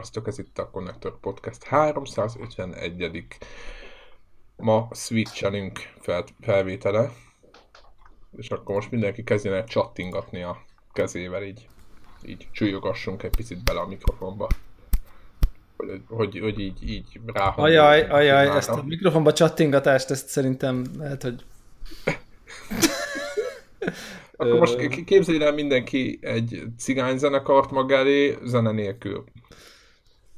Sziasztok, ez itt a Connector Podcast 351. Ma switchelünk fel, felvétele, és akkor most mindenki kezdjen el chattingatni a kezével, így, így csúlyogassunk egy picit bele a mikrofonba. Hogy, hogy, hogy így, így rá. Ajaj, ajaj, ezt a mikrofonba chattingatást, ezt szerintem lehet, hogy akkor most képzelj el mindenki egy cigányzenekart maga elé, zene nélkül.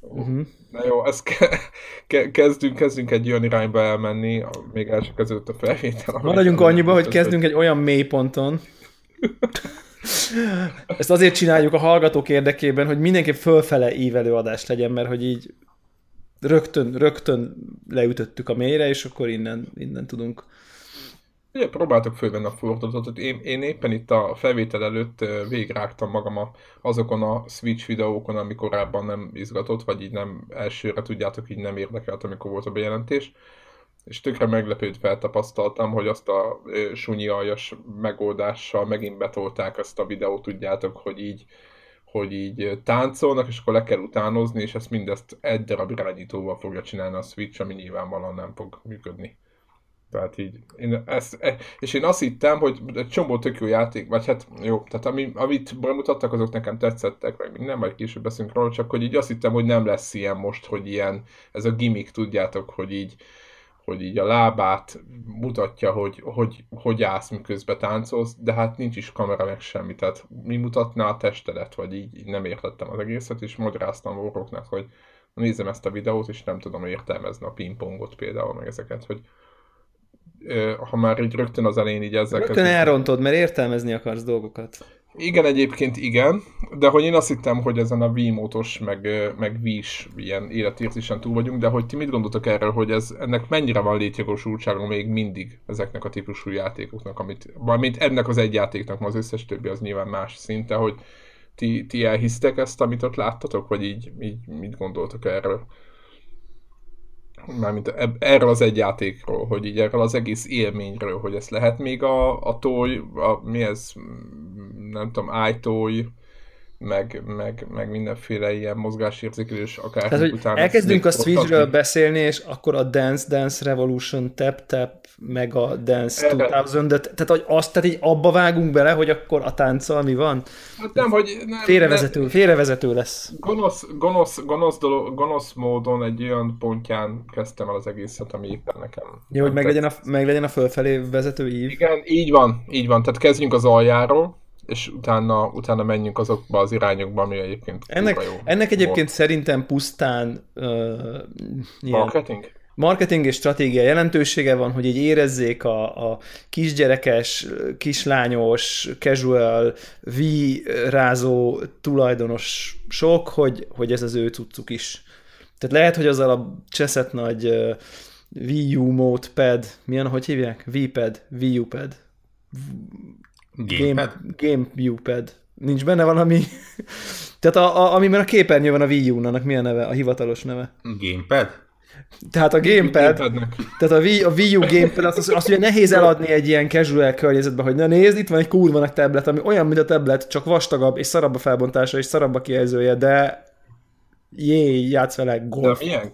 Uh-huh. Na jó, ezt ke- ke- kezdünk, kezdünk egy olyan irányba elmenni, még el sem kezdődött a felvétel. Maradjunk annyiba, hogy kezdünk egy olyan mélyponton. Ezt azért csináljuk a hallgatók érdekében, hogy mindenképp fölfele ívelő adás legyen, mert hogy így rögtön, rögtön leütöttük a mélyre, és akkor innen, innen tudunk Ugye próbáltok fölvenni a fordulatot. Én, én éppen itt a felvétel előtt végrágtam magam a, azokon a Switch videókon, ami korábban nem izgatott, vagy így nem elsőre tudjátok, így nem érdekelt, amikor volt a bejelentés. És tökre meglepőt feltapasztaltam, hogy azt a sunyi aljas megoldással megint betolták ezt a videót, tudjátok, hogy így hogy így táncolnak, és akkor le kell utánozni, és ezt mindezt egy darab irányítóval fogja csinálni a Switch, ami nyilvánvalóan nem fog működni. Tehát így, én ezt, e, és én azt hittem, hogy egy csomó tök jó játék, vagy hát jó, tehát ami, amit bemutattak, azok nekem tetszettek, meg minden, majd később beszélünk róla, csak hogy így azt hittem, hogy nem lesz ilyen most, hogy ilyen, ez a gimmick, tudjátok, hogy így, hogy így a lábát mutatja, hogy hogy, hogy állsz, miközben táncolsz, de hát nincs is kamera meg semmi, tehát mi mutatná a testedet, vagy így, így nem értettem az egészet, és magyaráztam orroknak, hogy nézem ezt a videót, és nem tudom értelmezni a pingpongot például, meg ezeket, hogy ha már így rögtön az elején így ezzel Rögtön kezdjük. elrontod, mert értelmezni akarsz dolgokat. Igen, egyébként igen, de hogy én azt hittem, hogy ezen a V-mótos, meg, meg V-s ilyen életérzésen túl vagyunk, de hogy ti mit gondoltok erről, hogy ez, ennek mennyire van létjogosultsága még mindig ezeknek a típusú játékoknak, amit, mint ennek az egy játéknak, az összes többi az nyilván más szinte, hogy ti, ti elhisztek ezt, amit ott láttatok, vagy így, így mit gondoltok erről? Mármint erről az egy játékról, hogy így erről az egész élményről, hogy ezt lehet még a, a toy, a, mi ez, nem tudom, iToy, meg, meg, meg mindenféle ilyen mozgásérzékelés akár Tehát, hogy utána elkezdünk a Switchről beszélni, és akkor a Dance Dance Revolution Tap Tap meg a Dance Erre. 2000, de, tehát hogy azt, tehát így abba vágunk bele, hogy akkor a tánccal mi van? Hát nem, hogy nem, félrevezető, nem, félrevezető lesz. Gonosz, gonosz, gonosz, dolog, gonosz módon egy olyan pontján kezdtem el az egészet, ami éppen nekem. Jó, hogy meglegyen a, meglegyen a fölfelé vezető ív. Igen, így van, így van. Tehát kezdjünk az aljáról, és utána, utána menjünk azokba az irányokba, ami egyébként ennek, jó. Ennek egyébként volt. szerintem pusztán uh, marketing? marketing és stratégia jelentősége van, hogy így érezzék a, a kisgyerekes, kislányos, casual, V-rázó tulajdonos sok, hogy, hogy ez az ő cuccuk is. Tehát lehet, hogy azzal a cseszett nagy uh, Wii U Mode Pad, milyen, hogy hívják? V-pad, Wii U Pad. Gamepad? Game, Game Pad. Nincs benne valami... Tehát a, a, amiben a képernyő van a Wii U-nak, mi a neve, a hivatalos neve? Gamepad? Tehát a Gamepad, tehát a Wii, a Wii U Gamepad, azt, azt ugye nehéz eladni egy ilyen casual környezetben, hogy na nézd, itt van egy kurva nagy tablet, ami olyan, mint a tablet, csak vastagabb, és szarabb a felbontása, és szarabb a kijelzője, de jé, játsz vele golf. De milyen?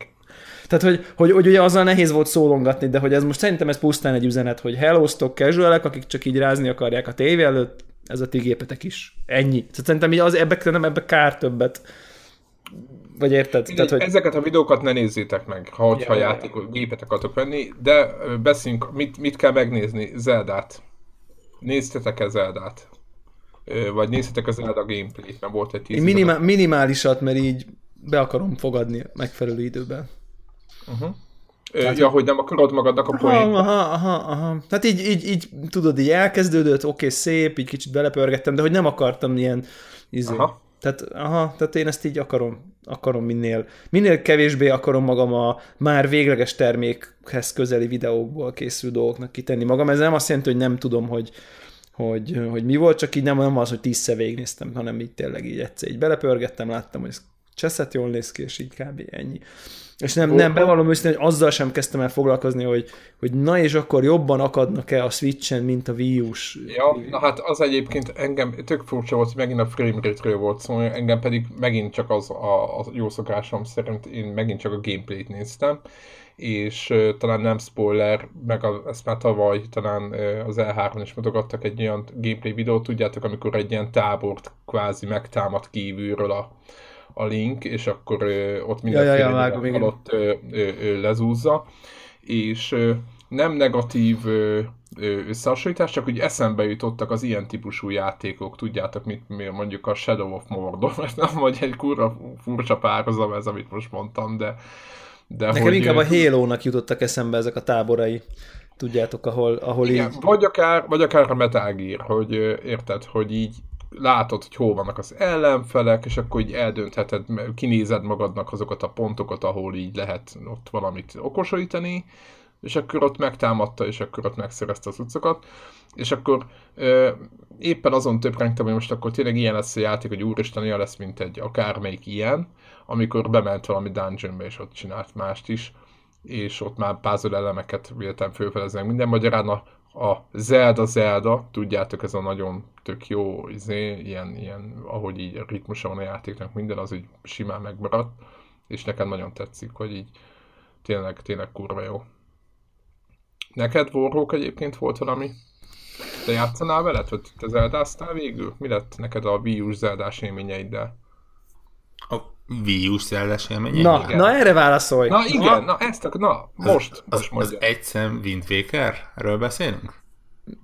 Tehát, hogy, hogy, hogy ugye azzal nehéz volt szólongatni, de hogy ez most szerintem ez pusztán egy üzenet, hogy hello stock casual akik csak így rázni akarják a tévé előtt, ez a ti gépetek is. Ennyi. Tehát szerintem így az ebbe, nem ebbe kár többet. Vagy érted? Tehát, hogy... Ezeket a videókat ne nézzétek meg, ha hogyha ja, játékot, gépet akartok venni, de beszéljünk, mit, mit kell megnézni? Zeldát. Néztetek-e Zeldát? Vagy néztetek az Zelda gameplayt, mert volt egy tíz minimál, Minimálisat, mert így be akarom fogadni megfelelő időben. Uh-huh. Tehát, ja, hogy nem akarod magadnak a poént. Aha, aha, aha. Tehát így, így, így tudod, így elkezdődött, oké, okay, szép, így kicsit belepörgettem, de hogy nem akartam ilyen izé. Aha. Tehát, aha, tehát én ezt így akarom, akarom minél, minél kevésbé akarom magam a már végleges termékhez közeli videókból készülő dolgoknak kitenni magam. Ez nem azt jelenti, hogy nem tudom, hogy, hogy, hogy mi volt, csak így nem, nem az, hogy tízszer végignéztem, hanem így tényleg így egyszer így belepörgettem, láttam, hogy ez cseszet jól néz ki, és így kb. ennyi. És nem, nem bevallom őszintén, hogy azzal sem kezdtem el foglalkozni, hogy, hogy na és akkor jobban akadnak-e a Switchen, mint a Wii U-s. Ja, na hát az egyébként engem tök furcsa volt, hogy megint a frame rate volt szó, engem pedig megint csak az a, a jó szokásom szerint én megint csak a gameplayt néztem, és uh, talán nem spoiler, meg a, ezt már tavaly talán uh, az E3-on is mutogattak egy olyan gameplay videót, tudjátok, amikor egy ilyen tábort kvázi megtámad kívülről a, a link, és akkor ö, ott mindenféle ja, ja, ja, alatt ö, ö, ö, lezúzza, és ö, nem negatív ö, összehasonlítás, csak úgy eszembe jutottak az ilyen típusú játékok, tudjátok, mit mondjuk a Shadow of Mordor, mert nem vagy egy kurva furcsa párhuzam ez, amit most mondtam, de, de Nekem hogy, inkább a Halo-nak jutottak eszembe ezek a táborai, tudjátok, ahol, ahol igen, így... Vagy akár, vagy akár a Metal Gear, hogy érted, hogy így látod, hogy hol vannak az ellenfelek, és akkor így eldöntheted, kinézed magadnak azokat a pontokat, ahol így lehet ott valamit okosítani, és akkor ott megtámadta, és akkor ott megszerezte az utcokat, és akkor ö, éppen azon töprengtem, hogy most akkor tényleg ilyen lesz a játék, hogy úristen ilyen lesz, mint egy akármelyik ilyen, amikor bement valami dungeonbe, és ott csinált mást is, és ott már puzzle elemeket véltem fölfelezni, minden magyarán a, a Zelda Zelda, tudjátok, ez a nagyon tök jó, izé, ilyen, ilyen, ahogy így ritmusa van a játéknak, minden az így simán megmaradt, és nekem nagyon tetszik, hogy így tényleg, tényleg kurva jó. Neked, Warhawk egyébként volt valami? Te játszanál veled, hogy te zeldáztál végül? Mi lett neked a Wii U-s zeldás élményeiddel? Wii U-s zeldás élményeiddel? Na, igen. na erre válaszolj! Na igen, na, na ezt, na most, az, most az, az egyszem Wind Waker-ről beszélünk?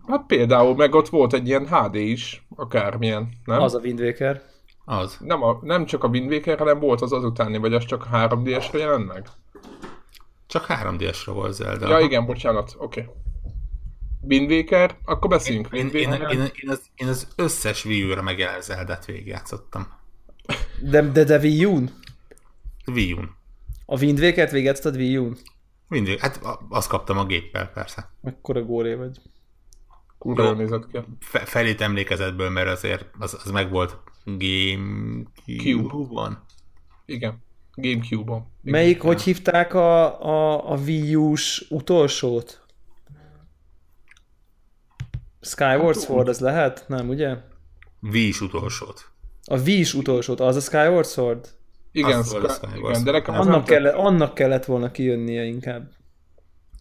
Hát például, meg ott volt egy ilyen HD is, akármilyen, nem? Az a Wind Waker. Az. Nem, a, nem csak a Wind Waker, hanem volt az azutáni, vagy az csak 3DS-re jelent meg? Csak 3DS-ra volt Zelda. Ja igen, bocsánat, oké. Okay. Wind Waker, akkor beszéljünk én, én, én, én, én, az, én az összes Wii U-ra megjelent Zelda-t végigjátszottam. De, de, de Wii U-n? Wii U-n. A Wind Waker-t végigjátszotad Wii U-n? Wind Waker, hát azt kaptam a géppel, persze. Mekkora góré vagy. Kurva nézett ki. Fe, felét emlékezetből, mert azért az, az meg volt Gamecube-ban. Igen, Gamecube-on. Melyik, hogy hívták a, a, a Wii U-s utolsót? Skyward hát, Sword, az lehet? Nem, ugye? Wii-s utolsót. A Wii-s utolsót, az a Skyward Sword? Igen, Sky, igen de nekem annak, kellett, annak kellett volna kijönnie inkább.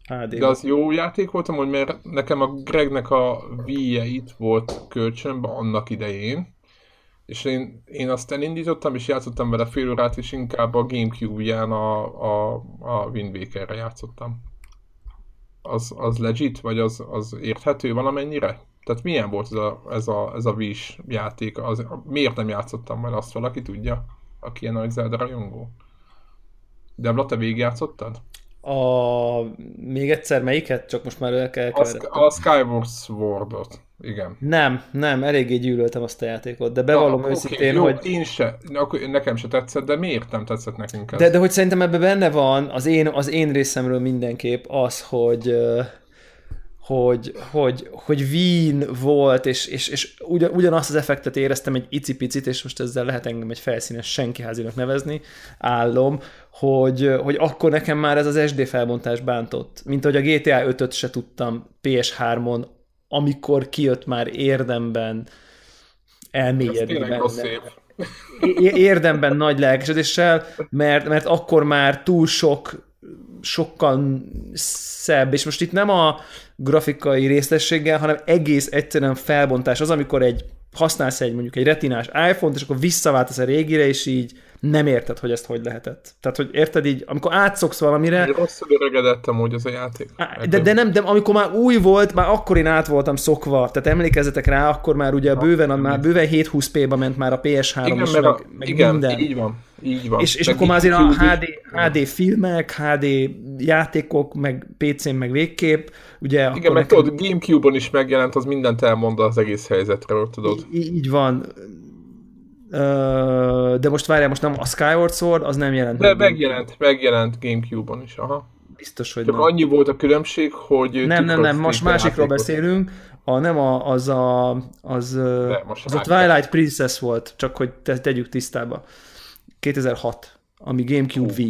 HD. De az jó játék volt amúgy, mert nekem a Gregnek a Wii-je itt volt kölcsönben annak idején, és én, én azt elindítottam, és játszottam vele fél órát, és inkább a Gamecube-ján a, a, a Wind Waker-re játszottam. Az, az legit, vagy az, az érthető valamennyire? Tehát milyen volt ez a, ez a, ez a wii játék? Az, miért nem játszottam majd azt valaki tudja, aki ilyen nagy Zelda rajongó? Debla, te végigjátszottad? A... Még egyszer melyiket? Csak most már el kell a, a Skyward Sword-ot. Igen. Nem, nem, eléggé gyűlöltem azt a játékot, de bevallom Na, őszintén, okay, jó, hogy... én se, akkor nekem se tetszett, de miért nem tetszett nekünk ez? De, de hogy szerintem ebben benne van az én, az én részemről mindenképp az, hogy hogy, hogy, hogy Wien volt, és, és, és ugyan, ugyanazt az effektet éreztem egy icipicit, és most ezzel lehet engem egy felszínes senkiházinak nevezni, állom, hogy, hogy akkor nekem már ez az SD felbontás bántott. Mint hogy a GTA 5-öt se tudtam PS3-on, amikor kijött már érdemben elmélyedni benne. Érdemben nagy lelkesedéssel, mert, mert akkor már túl sok sokkal szebb, és most itt nem a grafikai részletséggel, hanem egész egyszerűen felbontás. Az, amikor egy használsz egy mondjuk egy retinás iPhone-t, és akkor visszaváltasz a régire, és így nem érted, hogy ezt hogy lehetett. Tehát, hogy érted így, amikor átszoksz valamire... Rosszul öregedett amúgy az a játék. De, de nem, de amikor már új volt, már akkor én át voltam szokva. Tehát emlékezzetek rá, akkor már ugye bőven, a, már bőven 720p-ba ment már a PS3 igen, meg, a, meg igen, minden. így van. Így van. És, és akkor már azért a HD, HD filmek, HD játékok, meg PC-n, meg végkép, ugye... Igen, meg tudod, Gamecube-on is megjelent, az mindent elmond az egész helyzetről, tudod. Így, így van de most várjál, most nem a Skyward Sword, az nem jelent. De megjelent, megjelent Gamecube-on is, aha. Biztos, hogy Csak nem. annyi volt a különbség, hogy... Nem, nem, nem, most másikról beszélünk. A, nem a, az a, az, De, az a Twilight Princess volt, csak hogy te, tegyük tisztába. 2006, ami Gamecube V.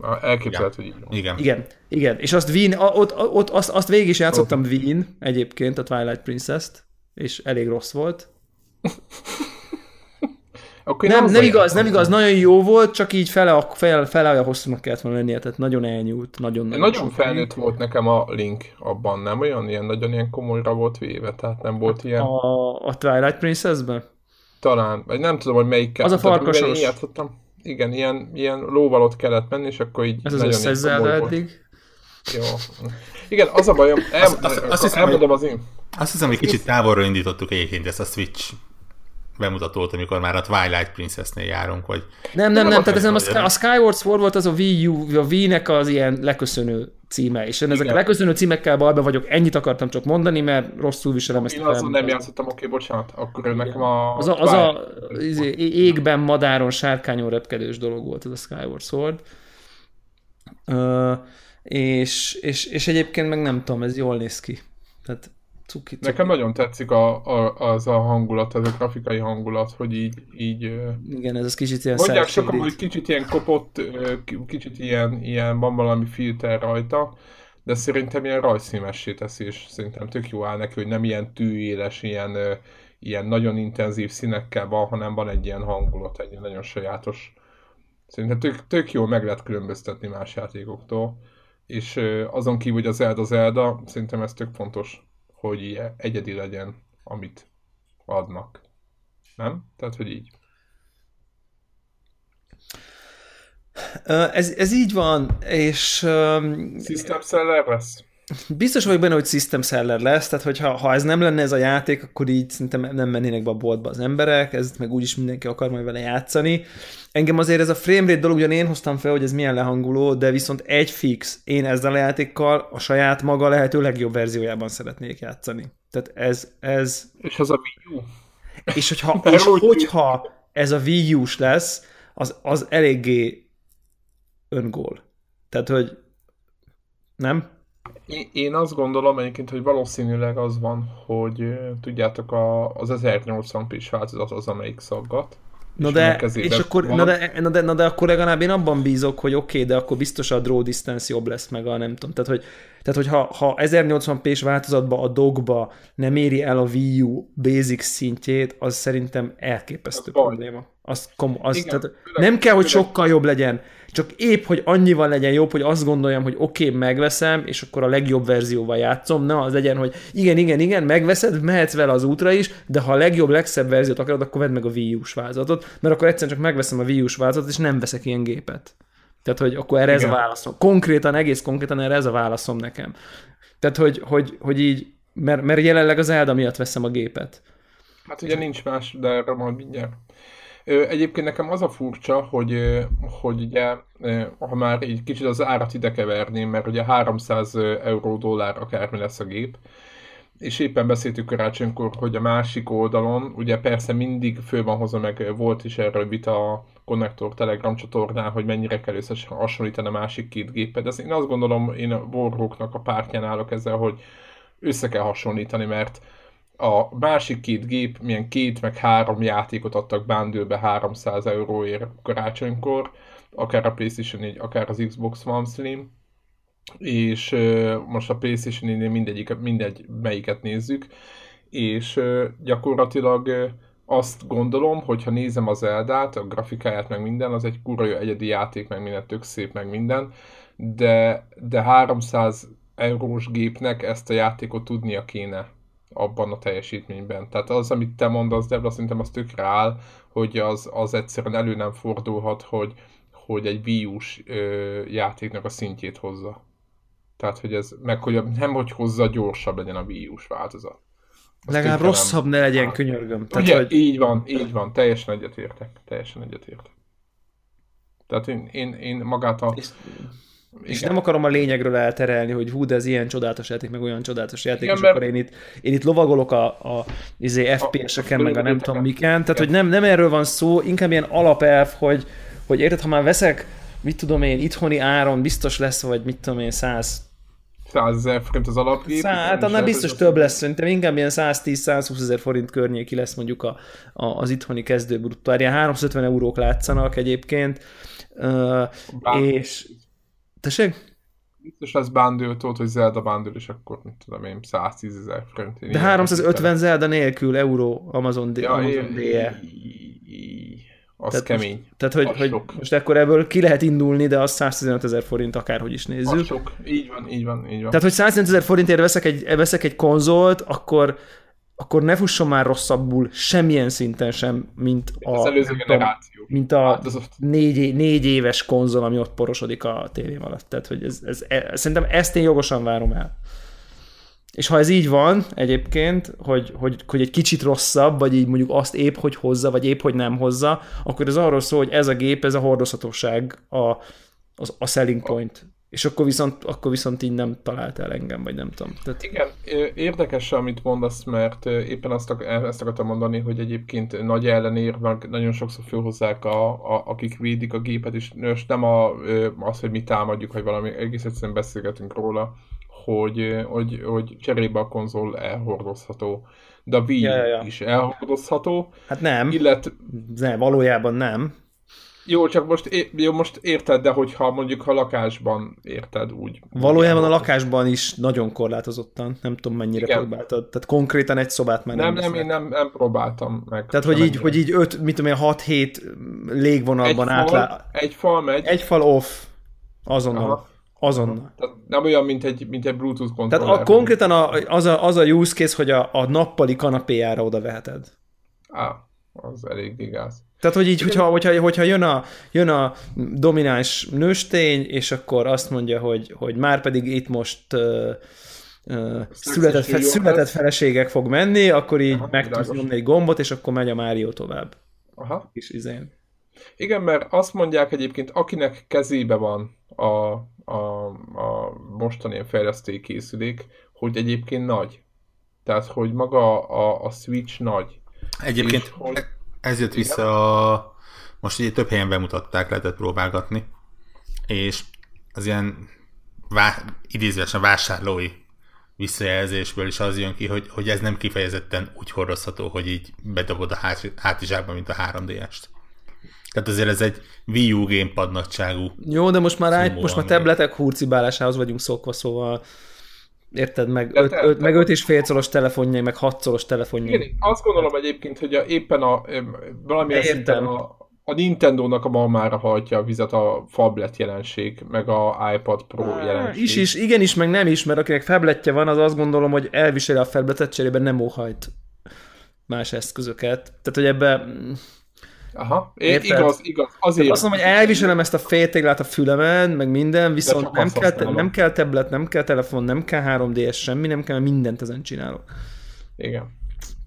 Na, Elképzelhető, hogy így van. Igen. Igen, igen. És azt Wien, ott, ott azt, azt végig is játszottam Wien egyébként, a Twilight Princess-t, és elég rossz volt. Akkor Nem, nem igaz, nem igaz, nagyon jó volt, csak így fele, a- fele, fele olyan hosszúnak kellett volna lennie, tehát nagyon elnyúlt, nagyon, nagyon, Nagyon sok. felnőtt volt nekem a Link abban, nem olyan ilyen nagyon ilyen komolyra volt véve, tehát nem volt ilyen, A, a Twilight Princess-ben? talán, vagy nem tudom, hogy melyik Az a farkasos. játszottam. Igen, ilyen, ilyen lóval ott kellett menni, és akkor így Ez az összes eddig. Jó. Igen, az a bajom, el, Azt- azt- azt hiszem, elmondom az én. Azt hiszem, hogy kicsit távolról indítottuk egyébként ezt a Switch bemutatót, amikor már a Twilight Princess-nél járunk, vagy Nem, nem, nem, Nem, tehát ez nem a, az- Sky, a Skyward Sword volt az a Wii U, a Wii-nek az ilyen leköszönő címe, és én ezek a Igen. leköszönő címekkel bajban vagyok, ennyit akartam csak mondani, mert rosszul viselem ezt Én azon nem felmutatót. játszottam, oké, bocsánat, akkor ő nekem a... Az a, az a izé, égben, madáron, sárkányon repkedős dolog volt ez a Skyward Sword. Ö, és, és, és egyébként meg nem tudom, ez jól néz ki. Tehát cuki, cuki. Nekem nagyon tetszik a, a, az a hangulat, az a grafikai hangulat, hogy így, így Igen, ez az kicsit ilyen Mondják sokan, hogy kicsit ilyen kopott, kicsit ilyen, ilyen van valami filter rajta, de szerintem ilyen rajzszímessé teszi, és szerintem tök jó áll neki, hogy nem ilyen tűéles, ilyen, ilyen nagyon intenzív színekkel van, hanem van egy ilyen hangulat, egy nagyon sajátos. Szerintem tök, tök jól meg lehet különböztetni más játékoktól, és azon kívül, hogy az Zelda Zelda, szerintem ez tök fontos, hogy egyedi legyen, amit adnak. Nem? Tehát, hogy így. Ez, ez így van, és öm, System seller lesz? Biztos vagyok benne, hogy system seller lesz, tehát hogyha ha ez nem lenne ez a játék, akkor így szerintem nem mennének be a boltba az emberek, ez meg úgyis mindenki akar majd vele játszani. Engem azért ez a framerate dolog, ugyan én hoztam fel, hogy ez milyen lehangoló, de viszont egy fix, én ezzel a játékkal a saját maga lehető legjobb verziójában szeretnék játszani. Tehát ez, ez És az a Wii U? és hogyha, és hogyha ez a Wii U-s lesz, az, az eléggé öngól. Tehát, hogy nem? Én- azt gondolom egyébként, hogy valószínűleg az van, hogy tudjátok, a, az 1080p-s változat az, amelyik szaggat. Na És de, kezében és akkor, van. na de, na, de, na de akkor legalább én abban bízok, hogy oké, okay, de akkor biztos a draw distance jobb lesz, meg a nem tudom. Tehát, hogy, tehát, hogy ha, ha 1080p-s változatba a dogba nem éri el a Wii U basic szintjét, az szerintem elképesztő baj. probléma. Az, kom, az, Igen, tehát főleg- nem kell, hogy főleg- sokkal jobb legyen, csak épp, hogy annyival legyen jobb, hogy azt gondoljam, hogy oké, okay, megveszem, és akkor a legjobb verzióval játszom, ne az legyen, hogy igen, igen, igen, megveszed, mehetsz vele az útra is, de ha a legjobb, legszebb verziót akarod, akkor vedd meg a Wii U-s változatot, mert akkor egyszerűen csak megveszem a Wii U-s változatot, és nem veszek ilyen gépet. Tehát, hogy akkor erre ez a Igen. válaszom. Konkrétan, egész konkrétan erre ez a válaszom nekem. Tehát, hogy, hogy, hogy így, mert, mert jelenleg az Elda miatt veszem a gépet. Hát ugye nincs más, de erre majd mindjárt. Egyébként nekem az a furcsa, hogy, hogy ugye, ha már egy kicsit az árat ide keverném, mert ugye 300 euró dollár akármi lesz a gép, és éppen beszéltük karácsonykor, hogy a másik oldalon, ugye persze mindig fő van hozva, meg volt is erről vita a Connector Telegram csatornán, hogy mennyire kell összesen hasonlítani a másik két gépet. De én azt gondolom, én a Warhawknak a pártján állok ezzel, hogy össze kell hasonlítani, mert a másik két gép milyen két meg három játékot adtak bundle 300 euróért karácsonykor, akár a PlayStation 4, akár az Xbox One Slim, és most a PlayStation 4 mindegyik, mindegy, melyiket nézzük, és gyakorlatilag azt gondolom, hogy ha nézem az Eldát, a grafikáját, meg minden, az egy kurva jó egyedi játék, meg minden tök szép, meg minden, de, de 300 eurós gépnek ezt a játékot tudnia kéne abban a teljesítményben. Tehát az, amit te mondasz, Debra, szerintem az tökre áll, hogy az, az egyszerűen elő nem fordulhat, hogy, hogy egy Wii U-s ö, játéknak a szintjét hozza. Tehát, hogy ez, meg hogy a- nem, hogy hozza, gyorsabb legyen a Wii U-s változat. Az Legalább rosszabb ne legyen, könyörgöm. Tehát, Ugye, hogy így van, így van, teljesen egyetértek, teljesen egyetértek. Tehát én, én, én magát a... És- És nem akarom a lényegről elterelni, hogy hú, de ez ilyen csodálatos játék, meg olyan csodálatos játék, Igen, és mert- akkor én itt, én itt lovagolok a, a izé, FPS-eken, meg a nem tudom miken, tehát hogy nem, nem erről van szó, inkább ilyen alapelv, hogy, hogy érted, ha már veszek, mit tudom én, itthoni áron biztos lesz, vagy mit tudom én, 100 100 ezer forint az alapgép. Szá, hát annál biztos több lesz, szerintem inkább ilyen 110-120 ezer forint környéki lesz mondjuk a, a, az itthoni kezdő bruttó. 350 eurók látszanak egyébként, uh, és... Tessék? Biztos lesz bundle hogy Zelda bundle, és akkor mit tudom én, 110 ezer forint. De 350 Zelda nélkül euró Amazon, ja, Amazon D-je. Az tehát kemény. Most, tehát, hogy, hogy most akkor ebből ki lehet indulni, de az 115 ezer forint akárhogy is nézzük. Az sok. Így van, így van, így van. Tehát, hogy 115 ezer forintért veszek egy, veszek egy konzolt, akkor akkor ne fusson már rosszabbul semmilyen szinten sem, mint a, az előző generáció. mint a hát négy, négy éves konzol, ami ott porosodik a tévém alatt. Tehát, hogy ez, ez, ez, szerintem ezt én jogosan várom el. És ha ez így van egyébként, hogy, hogy, hogy egy kicsit rosszabb, vagy így mondjuk azt épp, hogy hozza, vagy épp, hogy nem hozza, akkor ez arról szól, hogy ez a gép, ez a hordozhatóság a, az, a selling point. És akkor viszont, akkor viszont így nem talált el engem, vagy nem tudom. Tehát... Igen, érdekes, amit mondasz, mert éppen azt, ezt akartam mondani, hogy egyébként nagy ellenérvek nagyon sokszor felhozzák, a, a, akik védik a gépet, és nem a, az, hogy mi támadjuk, vagy valami, egész egyszerűen beszélgetünk róla, hogy, hogy, hogy cserébe a konzol elhordozható. De a Wii ja, ja, ja. is elhordozható. Hát nem. Illet... Nem, valójában nem. Jó, csak most, é- jó, most érted, de hogyha mondjuk a lakásban érted úgy. Valójában a lakásban is nagyon korlátozottan, nem tudom mennyire Igen. próbáltad. Tehát konkrétan egy szobát már nem Nem, nem, én nem, nem próbáltam meg. Tehát, hogy így, hogy így öt, mit tudom én, 6-7 légvonalban egy átlá... Egy fal megy. Egy fal off. Azonnal. Aha. Azonnal. Tehát nem olyan, mint egy, mint egy Bluetooth kontroller. Tehát a, konkrétan a, az, a, az a use case, hogy a, a nappali kanapéjára oda veheted. Á, az elég gigáz. Tehát, hogy így, hogyha, hogyha, hogyha jön, a, jön a domináns nőstény, és akkor azt mondja, hogy, hogy már pedig itt most uh, uh, született, fe, született feleségek fog menni, akkor így Aha, meg tudsz nyomni egy gombot, és akkor megy a Mário tovább. Aha. Kis izén. Igen, mert azt mondják egyébként, akinek kezébe van a, a, a mostani fejlesztői készülék, hogy egyébként nagy. Tehát, hogy maga a, a Switch nagy. Egyébként és, hogy ez jött vissza, a, most ugye több helyen bemutatták, lehetett próbálgatni, és az ilyen vá, idézőesen vásárlói visszajelzésből is az jön ki, hogy, hogy ez nem kifejezetten úgy hordozható, hogy így bedobod a hátizsákba, mint a 3DS-t. Tehát azért ez egy Wii U gamepad nagyságú. Jó, de most már, most már tabletek hurcibálásához vagyunk szokva, szóval Érted? Meg 5 öt, öt, meg öt és fél szoros telefonjai, meg 6 szoros telefonjai. Igen, azt gondolom egyébként, hogy a, éppen a, valamilyen szinten a, a Nintendo-nak a malmára hajtja a vizet a Fablet jelenség, meg a iPad Pro Á, jelenség. Is is, igenis, meg nem is, mert akinek fabletje van, az azt gondolom, hogy elviseli a fabletet, cserébe nem óhajt más eszközöket. Tehát, hogy ebbe Aha, Érted? igaz, igaz. Azért. Azt mondom, hogy elviselem ezt a féltéglát a fülemen, meg minden, viszont nem kell, te, nem kell tablet, nem kell telefon, nem kell 3DS, semmi, nem kell, mindent ezen csinálok. Igen.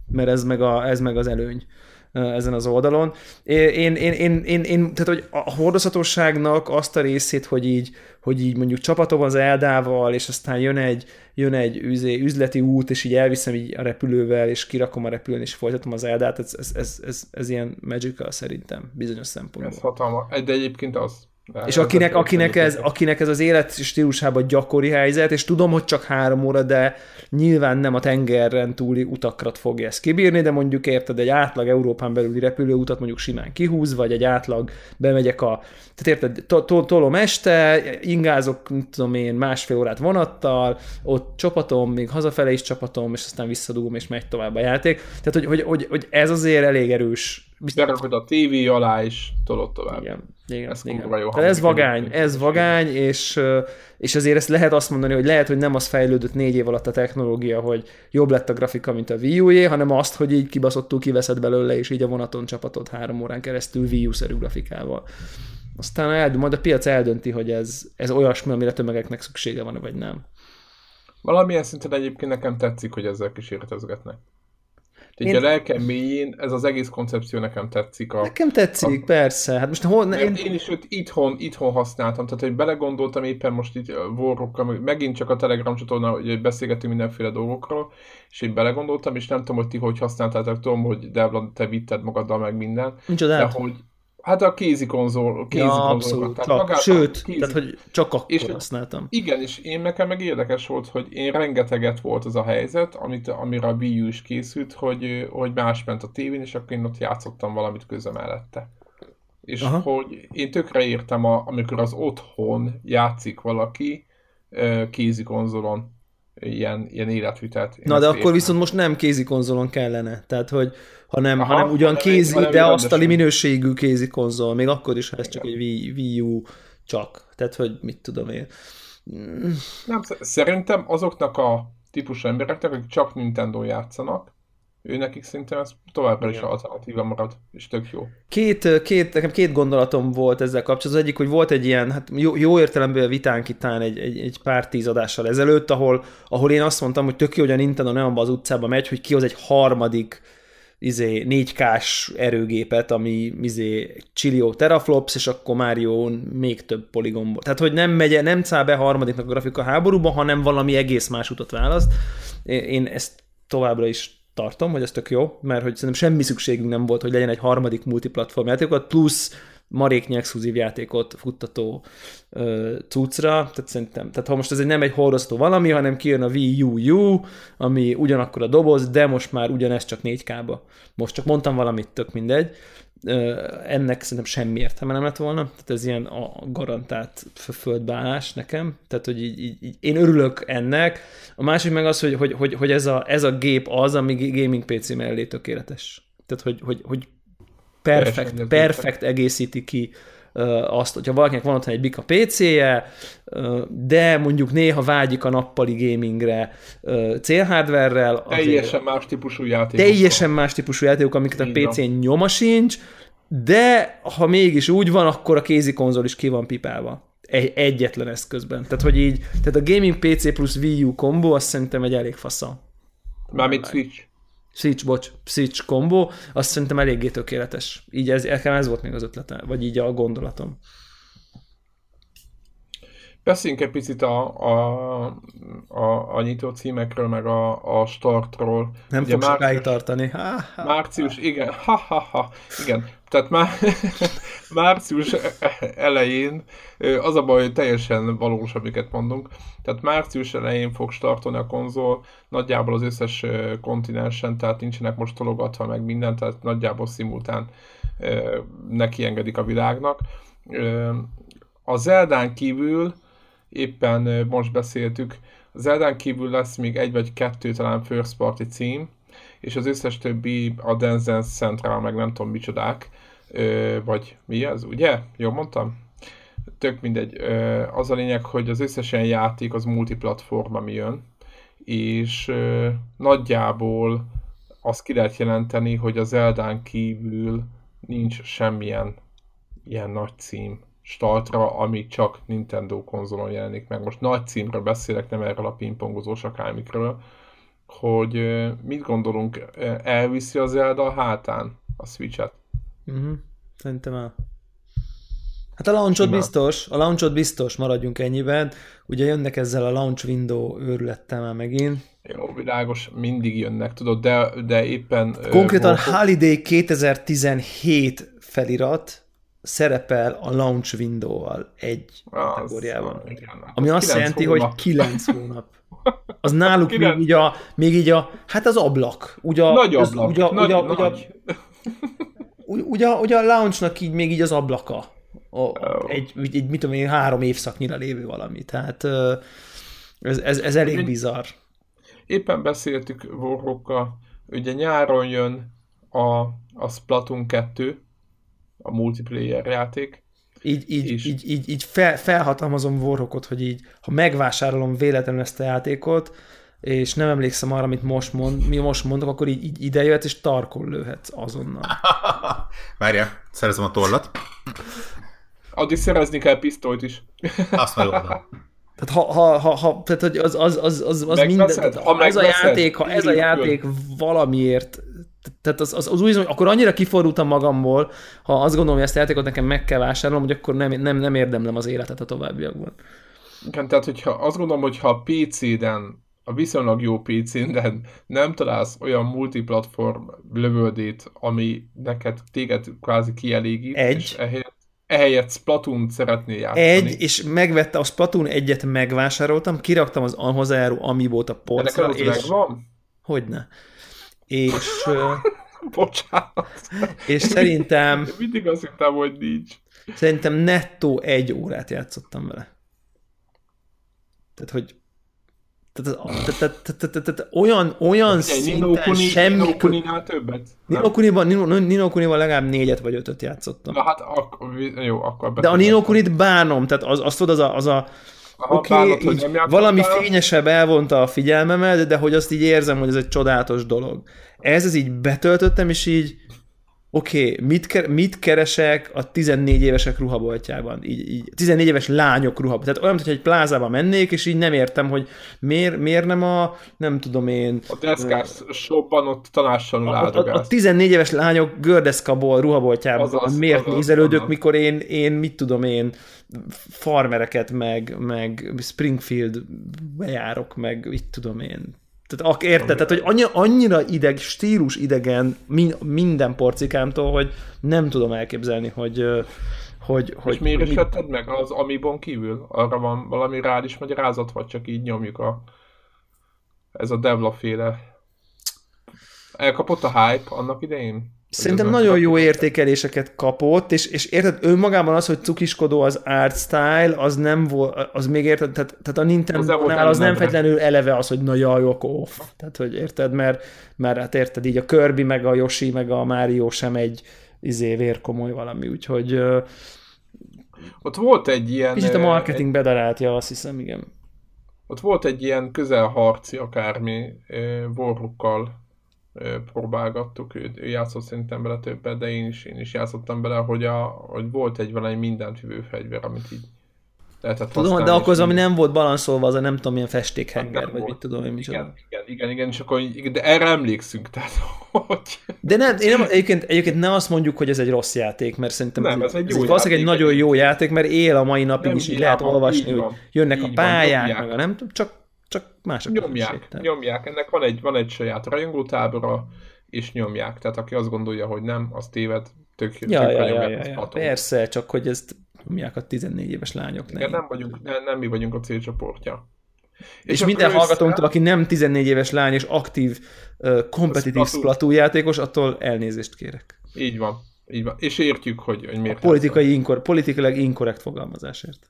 Mert ez meg, a, ez meg az előny ezen az oldalon. Én, én, én, én, én, tehát hogy a hordozhatóságnak azt a részét, hogy így, hogy így mondjuk csapatom az Eldával, és aztán jön egy, jön egy üzleti út, és így elviszem így a repülővel, és kirakom a repülőn, és folytatom az Eldát, ez, ez, ez, ez, ez ilyen magical szerintem, bizonyos szempontból. Ez hatalma, de egyébként az. De és akinek, akinek, ez, akinek ez az élet stílusában gyakori helyzet, és tudom, hogy csak három óra, de nyilván nem a tengeren túli utakrat fogja ezt kibírni, de mondjuk érted, egy átlag Európán belüli repülőutat mondjuk simán kihúz, vagy egy átlag bemegyek a, tehát érted, to- to- tolom este, ingázok, tudom én, másfél órát vonattal, ott csapatom, még hazafele is csapatom, és aztán visszadugom, és megy tovább a játék. Tehát, hogy, hogy, hogy, hogy ez azért elég erős Berakod a tévé alá, és tolod tovább. Igen, igen, ez igen. Jó, Tehát ez vagány, ez vagány, és, és azért ezt lehet azt mondani, hogy lehet, hogy nem az fejlődött négy év alatt a technológia, hogy jobb lett a grafika, mint a Wii u hanem azt, hogy így kibaszottul kiveszed belőle, és így a vonaton csapatod három órán keresztül Wii U-szerű grafikával. Aztán eld, majd a piac eldönti, hogy ez, ez olyasmi, amire tömegeknek szüksége van, vagy nem. Valamilyen szinten egyébként nekem tetszik, hogy ezzel kísérletezgetnek. Én... a lelkem mélyén ez az egész koncepció nekem tetszik. A, nekem tetszik, a... persze. Hát most hol... Én... én is őt itthon, itthon használtam, tehát hogy belegondoltam éppen most itt vorrokkal, megint csak a Telegram csatorna, hogy beszélgetünk mindenféle dolgokról, és én belegondoltam, és nem tudom, hogy ti hogy használtátok, tudom, hogy Devla, te vitted magaddal meg minden. Micsoda? De hogy Hát a kézi konzol, kézi Ja, abszolút. tehát magát sőt, kézi- tehát hogy csak akkor És- használtam. Igen, és én nekem meg érdekes volt, hogy én rengeteget volt az a helyzet, amit, amire a Wii U is készült, hogy, hogy más ment a tévén, és akkor én ott játszottam valamit közben mellette. És Aha. Hogy én tökre értem, a, amikor az otthon játszik valaki kézi konzolon ilyen, ilyen életvitelt. Én Na, de akkor értem. viszont most nem kézi konzolon kellene. Tehát, hogy hanem, Aha, hanem ugyan kézi, de egy asztali minőségű kézi konzol, még akkor is, ha ez csak egy Wii, Wii U csak. Tehát, hogy mit tudom én. Nem, sz- szerintem azoknak a típusú embereknek, akik csak Nintendo játszanak, ő nekik szerintem ez továbbra is alternatíva marad, és tök jó. Két, két, nekem két gondolatom volt ezzel kapcsolatban. Az egyik, hogy volt egy ilyen, hát jó, jó értelemben vitánk itt egy, egy, egy pár tíz adással ezelőtt, ahol, ahol én azt mondtam, hogy tök jó, hogy a Nintendo nem abba az utcába megy, hogy kihoz egy harmadik izé, 4K-s erőgépet, ami izé, csillió teraflops, és akkor Mario még több poligonból. Tehát, hogy nem megy, nem száll be harmadiknak a grafika háborúba, hanem valami egész más utat választ. Én ezt továbbra is tartom, hogy ez tök jó, mert hogy szerintem semmi szükségünk nem volt, hogy legyen egy harmadik multiplatform játékot, plusz maréknyi exkluzív játékot futtató ö, cuccra, tehát szerintem, tehát ha most ez egy, nem egy hordozható valami, hanem kijön a Wii U U, ami ugyanakkor a doboz, de most már ugyanez csak 4K-ba. Most csak mondtam valamit, tök mindegy. Ö, ennek szerintem semmi értelme nem lett volna, tehát ez ilyen a garantált földbeállás nekem, tehát hogy így, így, így, én örülök ennek. A másik meg az, hogy, hogy, hogy, hogy ez, a, ez a gép az, ami gaming PC mellé tökéletes. Tehát, hogy, hogy, hogy perfekt, perfekt egészíti ki azt, hogyha valakinek van otthon egy bika PC-je, de mondjuk néha vágyik a nappali gamingre célhardverrel, Teljesen más típusú játék. teljesen más típusú játékok, amiket a. PC-n nyoma sincs, de ha mégis úgy van, akkor a kézi konzol is ki van pipálva. Egy, egyetlen eszközben. Tehát, hogy így, tehát a gaming PC plusz Wii U kombó, azt szerintem egy elég fasza. Mármint Switch. Switch, bocs, Switch kombó, azt szerintem eléggé tökéletes. Így ez, nekem ez volt még az ötlete, vagy így a gondolatom. Beszéljünk egy picit a, a, a, a nyitó címekről, meg a, a startról. Nem Ugye fog sokáig március- tartani. Ha, ha. Március, igen, ha, ha, ha, igen. Tehát már március elején, az a baj, hogy teljesen valós, amiket mondunk. Tehát március elején fog startolni a konzol, nagyjából az összes kontinensen, tehát nincsenek most tologatva meg minden, tehát nagyjából szimultán ö, nekiengedik a világnak. A Zeldán kívül, éppen most beszéltük, a Zeldán kívül lesz még egy vagy kettő talán first party cím, és az összes többi a Dance Central, meg nem tudom micsodák, ö, vagy mi ez, ugye? Jól mondtam? Tök mindegy. Ö, az a lényeg, hogy az összes ilyen játék az multiplatform, ami jön, és ö, nagyjából azt ki lehet jelenteni, hogy az Eldán kívül nincs semmilyen ilyen nagy cím startra, ami csak Nintendo konzolon jelenik meg. Most nagy címről beszélek, nem erről a pingpongozós akármikről, hogy mit gondolunk, elviszi az Zelda a hátán a Switch-et? Uh-huh. Szerintem el. Hát a launchot Simán. biztos, a launchot biztos, maradjunk ennyiben. Ugye jönnek ezzel a launch window őrülettel már megint. Jó, világos, mindig jönnek, tudod, de, de éppen... Konkrétan Volvo- Holiday 2017 felirat szerepel a launch window-val egy Az- kategóriában. igen, hát Ami az azt kilenc jelenti, hónap. hogy 9 hónap. Az náluk Kilenc. még így a, még így a, hát az ablak. Ugye, a- Nagy az- ablak, Ugye, nagy, ugye, nagy. Ugye, ugye, ugye a launchnak így még így az ablaka. A, Ó. egy, egy, mit tudom én, három évszaknyira lévő valami. Tehát ez, ez, ez elég Egy- bizarr. Éppen beszéltük Warhawkkal, ugye nyáron jön a, a Splatoon 2, a multiplayer játék, Így, így, És- így, így, így fel, felhatalmazom Warhawkot, hogy így, ha megvásárolom véletlenül ezt a játékot, és nem emlékszem arra, amit most, mond, mi most mondok, akkor így, így ide jöhet, és tarkon lőhetsz azonnal. Várja, szerezem a tollat. addig szerezni kell pisztolyt is. Azt megoldom. Tehát ha, ha, ha, ha tehát hogy az, az, az, az, az minden, tehát Ha ez a játék, ha ez a játék valamiért, tehát az, az, az úgy, hogy akkor annyira kifordultam magamból, ha azt gondolom, hogy ezt a játékot nekem meg kell vásárolnom, hogy akkor nem, nem, nem érdemlem az életet a továbbiakban. Igen, tehát hogyha azt gondolom, hogy ha a PC-den a viszonylag jó PC-n, de nem találsz olyan multiplatform lövöldét, ami neked téged kvázi kielégít, Egy. és ehelyett, ehelyett Splatoon szeretnél játszani. Egy, és megvette a Splatoon egyet, megvásároltam, kiraktam az hozzájáró Amiibót a De neked polcra, az és... megvan? Hogyne. És, Bocsánat. és szerintem, Mindig azt hittem, hogy nincs. szerintem nettó egy órát játszottam vele. Tehát, hogy tehát, az- olyan, olyan szinten semmi... Nino Kuninál többet? Nem? Nino Kuniban, Nino, Nino Kuniban legalább négyet vagy ötöt játszottam. Na hát akkor, jó, akkor De a Nino Kunit bánom, tehát az, azt tudod, az a, az a oké, okay, valami fényesebb elvonta a figyelmemet, de hogy azt így érzem, hogy ez egy csodálatos dolog. Ez, ez így betöltöttem, és így oké, okay, mit, ke- mit keresek a 14 évesek ruhaboltjában? Így, így, 14 éves lányok ruhaboltjában. Tehát olyan, mintha egy plázába mennék, és így nem értem, hogy miért, miért nem a, nem tudom én, A deszkás shopban ott tanácstalanul a, a, a áldogálsz. 14 éves lányok gördeszkaból ruhaboltjában Azaz, miért azaz, nézelődök, azaz. mikor én, én, mit tudom én, farmereket, meg, meg Springfield bejárok, meg mit tudom én. Tehát ak, érted? Tehát, hogy annyira, annyira ideg, stílus idegen min, minden porcikámtól, hogy nem tudom elképzelni, hogy, hogy, hogy És miért is vetted meg az Amibon kívül? Arra van valami rád is magyarázat, vagy csak így nyomjuk a... Ez a Devla féle. Elkapott a hype annak idején? Szerintem nagyon jó értékeléseket kapott, és, és érted, önmagában az, hogy cukiskodó az art style, az nem volt, az még érted, tehát, tehát a Nintendo-nál az nem feltétlenül eleve az, hogy na jaj, off. Tehát, hogy érted, mert, mert hát érted, így a Kirby, meg a Yoshi, meg a Mario sem egy izé vérkomoly valami, úgyhogy Ott volt egy ilyen... kicsit a marketing bedaráltja, azt hiszem, igen. Ott volt egy ilyen közelharci akármi ö, próbálgattuk, ő, játszott szerintem bele többet, de én is, én is játszottam bele, hogy, a, hogy volt egy valami mindent fegyver, amit így lehetett Tudom, de akkor az, ami nem volt balanszolva, az a nem tudom, milyen festékhenger, vagy volt. mit tudom én micsoda. Igen, igen, igen, igen, és akkor de erre emlékszünk, tehát hogy... De nem, én nem, egyébként, egyébként nem azt mondjuk, hogy ez egy rossz játék, mert szerintem Nem, ez egy jó valószínűleg egy játék. nagyon jó játék, mert él a mai napig Nem, is, így lehet olvasni, van. hogy jönnek a pályák, meg a nem tudom, csak, csak mások. Nyomják, Tehát- nyomják, ennek van egy, van egy saját rajongótábora, és nyomják, tehát aki azt gondolja, hogy nem, az téved, tök, Ja, tökre ja, ja, nyomják ja, ja. Persze, csak hogy ezt nyomják a 14 éves lányok. Igen, Nem. vagyunk, nem, nem mi vagyunk a célcsoportja. És, és minden hallgatónktól, aki nem 14 éves lány és aktív, kompetitív. Splatoon játékos, attól elnézést kérek. Így van. Így van. És értjük, hogy, hogy miért. A politikai inkor, politikailag inkorrekt fogalmazásért.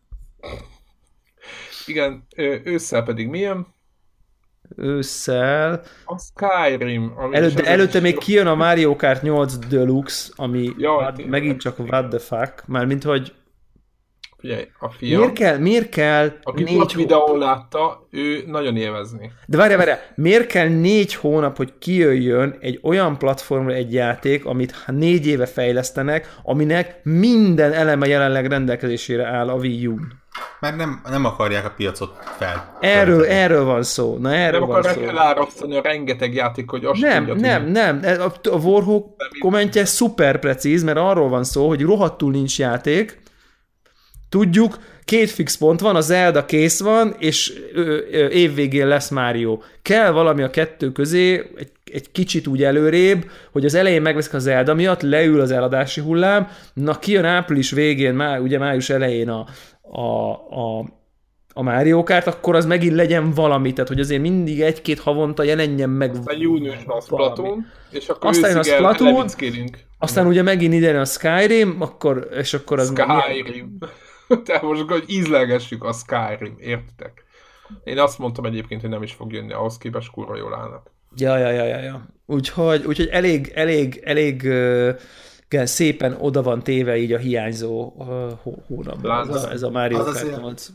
Igen, ősszel pedig milyen? Ősszel. A Skyrim. Előtte egy- még kijön a Mario Kart 8 Deluxe, ami Jaj, what, tényleg. megint csak what the fuck, mármint hogy Figyelj, a fiam, miért kell, miért kell aki négy négy hó... videón látta, ő nagyon élvezni. De várjál, várjál, miért kell négy hónap, hogy kijöjjön egy olyan platformra egy játék, amit négy éve fejlesztenek, aminek minden eleme jelenleg rendelkezésére áll a Wii U-n? Mert nem, nem akarják a piacot fel. Erről, tölteni. erről van szó. Na erről Nem van szó. akarják elárasztani a rengeteg játék, hogy azt Nem, tudja, nem, nem. A, a Warhawk kommentje szuper precíz, mert arról van szó, hogy rohadtul nincs játék, tudjuk, két fix pont van, a Zelda kész van, és évvégén lesz Mario. Kell valami a kettő közé, egy, egy kicsit úgy előrébb, hogy az elején megveszik a Zelda miatt, leül az eladási hullám, na kijön április végén, má, ugye május elején a, a, a a Mario Kart, akkor az megint legyen valami, tehát hogy azért mindig egy-két havonta jelenjen meg Aztán júniusban a. Splatoon, és akkor Aztán a Splatoon. Aztán ugye megint ide a Skyrim, akkor, és akkor az... Skyrim. Tehát most hogy ízlelgessük a Skyrim, értitek? Én azt mondtam egyébként, hogy nem is fog jönni, ahhoz képest kurva jól állnak. Ja, ja, ja, ja, ja. Úgyhogy, úgyhogy elég, elég, elég uh, szépen oda van téve így a hiányzó uh, hó- hónapban. Ez a, ez a Mario Az Kart azért- 8.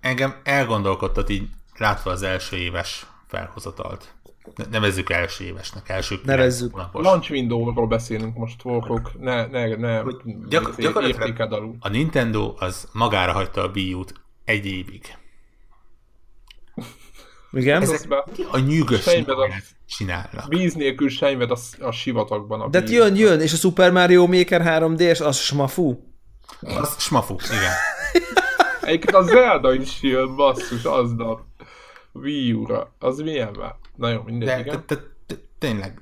Engem elgondolkodtat így látva az első éves felhozatalt. Ne- Nevezzük első évesnek, első Nevezzük. hónapos. Launch window-ról beszélünk most, Warhawk, ne, ne, ne Hogy gyak- gyakorlatilag-. A Nintendo az magára hagyta a Wii U-t egy évig. Igen? Ezek- Ezek a nyűgös csinálnak. Víz nélkül sejmed a, a sivatagban. A De víz. jön, jön, és a Super Mario Maker 3D-s, az smafu. Az smafu, igen. Egyébként a Zelda is jön, basszus, aznap. Wii U-ra. Az milyen már? Na jó, mindegy, De, igen. tényleg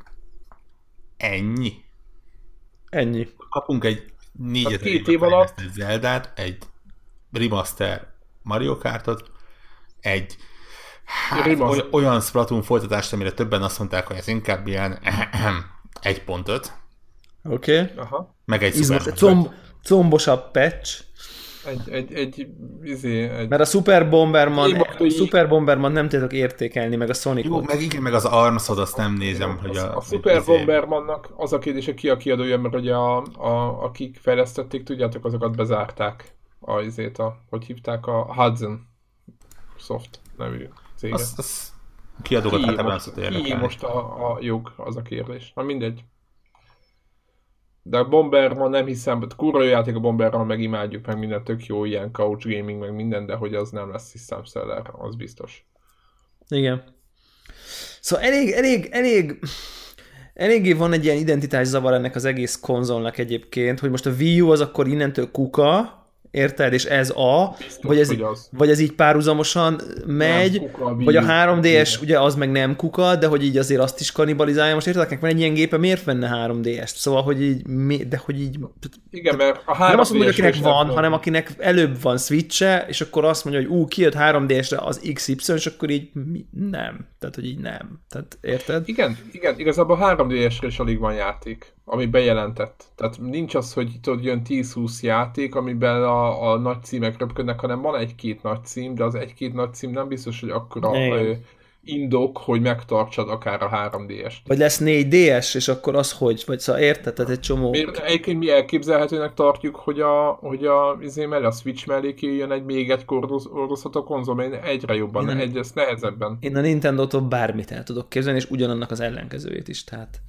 ennyi. Ennyi. Kapunk egy 4000 Hát két év alatt- Zeldát, egy remaster Mario Kartot, egy hát, Remaster. oly- olyan Splatoon folytatást, amire többen azt mondták, hogy ez inkább ilyen 1.5, Oké. Okay. Aha. meg egy Izmos, comb, combosabb patch, Egy, egy, egy, izé, egy... mert a Super Bomberman, Én a Super Bomberman nem tudok értékelni, meg a Sonicot. Jó, meg igen, meg az Armsod, azt nem nézem, hogy a... a, Super izé- Bombermannak az a kérdés, hogy ki a kiadója, mert ugye a, a, akik fejlesztették, tudjátok, azokat bezárták a, izét, a, hogy hívták, a Hudson Soft nevű céget. Az, az kiadókat Ki általában most, azt ki most a, a jog, az a kérdés. Na mindegy. De a Bomberman nem hiszem, hát kurva jó játék a Bomberman, meg imádjuk, meg minden tök jó, ilyen couch gaming, meg minden, de hogy az nem lesz system seller, az biztos. Igen. Szóval elég, elég, elég, eléggé van egy ilyen identitászavar ennek az egész konzolnak egyébként, hogy most a Wii U az akkor innentől kuka, érted, és ez a, Biztos, vagy ez, vagy ez így párhuzamosan megy, kuka vagy a U. 3DS, ugye az meg nem kuka, de hogy így azért azt is kanibalizálja. Most érted, van egy ilyen gépe, miért venne 3DS-t? Szóval, hogy így, mi, de hogy így, Igen, mert a 3 nem azt mondom, hogy akinek van, hanem akinek előbb van switche, és akkor azt mondja, hogy ú, kijött 3DS-re az XY, és akkor így mi? nem. Tehát, hogy így nem. Tehát, érted? Igen, igen, igazából 3DS-re is alig van játék, ami bejelentett. Tehát nincs az, hogy tudod, jön 10-20 játék, amiben a, a nagy címek röpködnek, hanem van egy-két nagy cím, de az egy-két nagy cím nem biztos, hogy akkora ö, indok, hogy megtartsad akár a 3DS-t. Vagy lesz 4DS, és akkor az hogy? Vagy szóval érted? Tehát egy csomó... Miért, egyébként mi elképzelhetőnek tartjuk, hogy a, hogy a, izé mellé, a Switch mellé kijön egy még egy hordozható konzol, mert egyre jobban, Igen. egyre nehezebben. Én a Nintendo-tól bármit el tudok képzelni, és ugyanannak az ellenkezőjét is, tehát...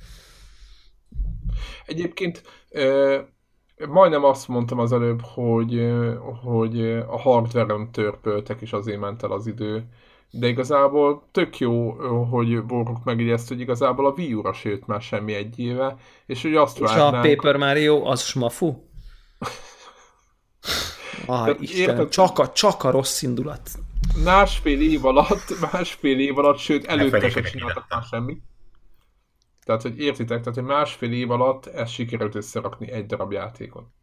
Egyébként ö, majdnem azt mondtam az előbb, hogy, hogy a hardware-on törpöltek, és azért ment el az idő. De igazából tök jó, hogy boruk megjegyezt, hogy igazából a Wii U-ra sőt már semmi egy éve, és hogy azt És a várnánk... Paper Mario, az smafu? Ah, érted- csak a, csak a rossz indulat. másfél év alatt, másfél év alatt, sőt előtte sem csináltak már semmit. Tehát, hogy értitek, tehát, hogy másfél év alatt ezt sikerült összerakni egy darab játékon.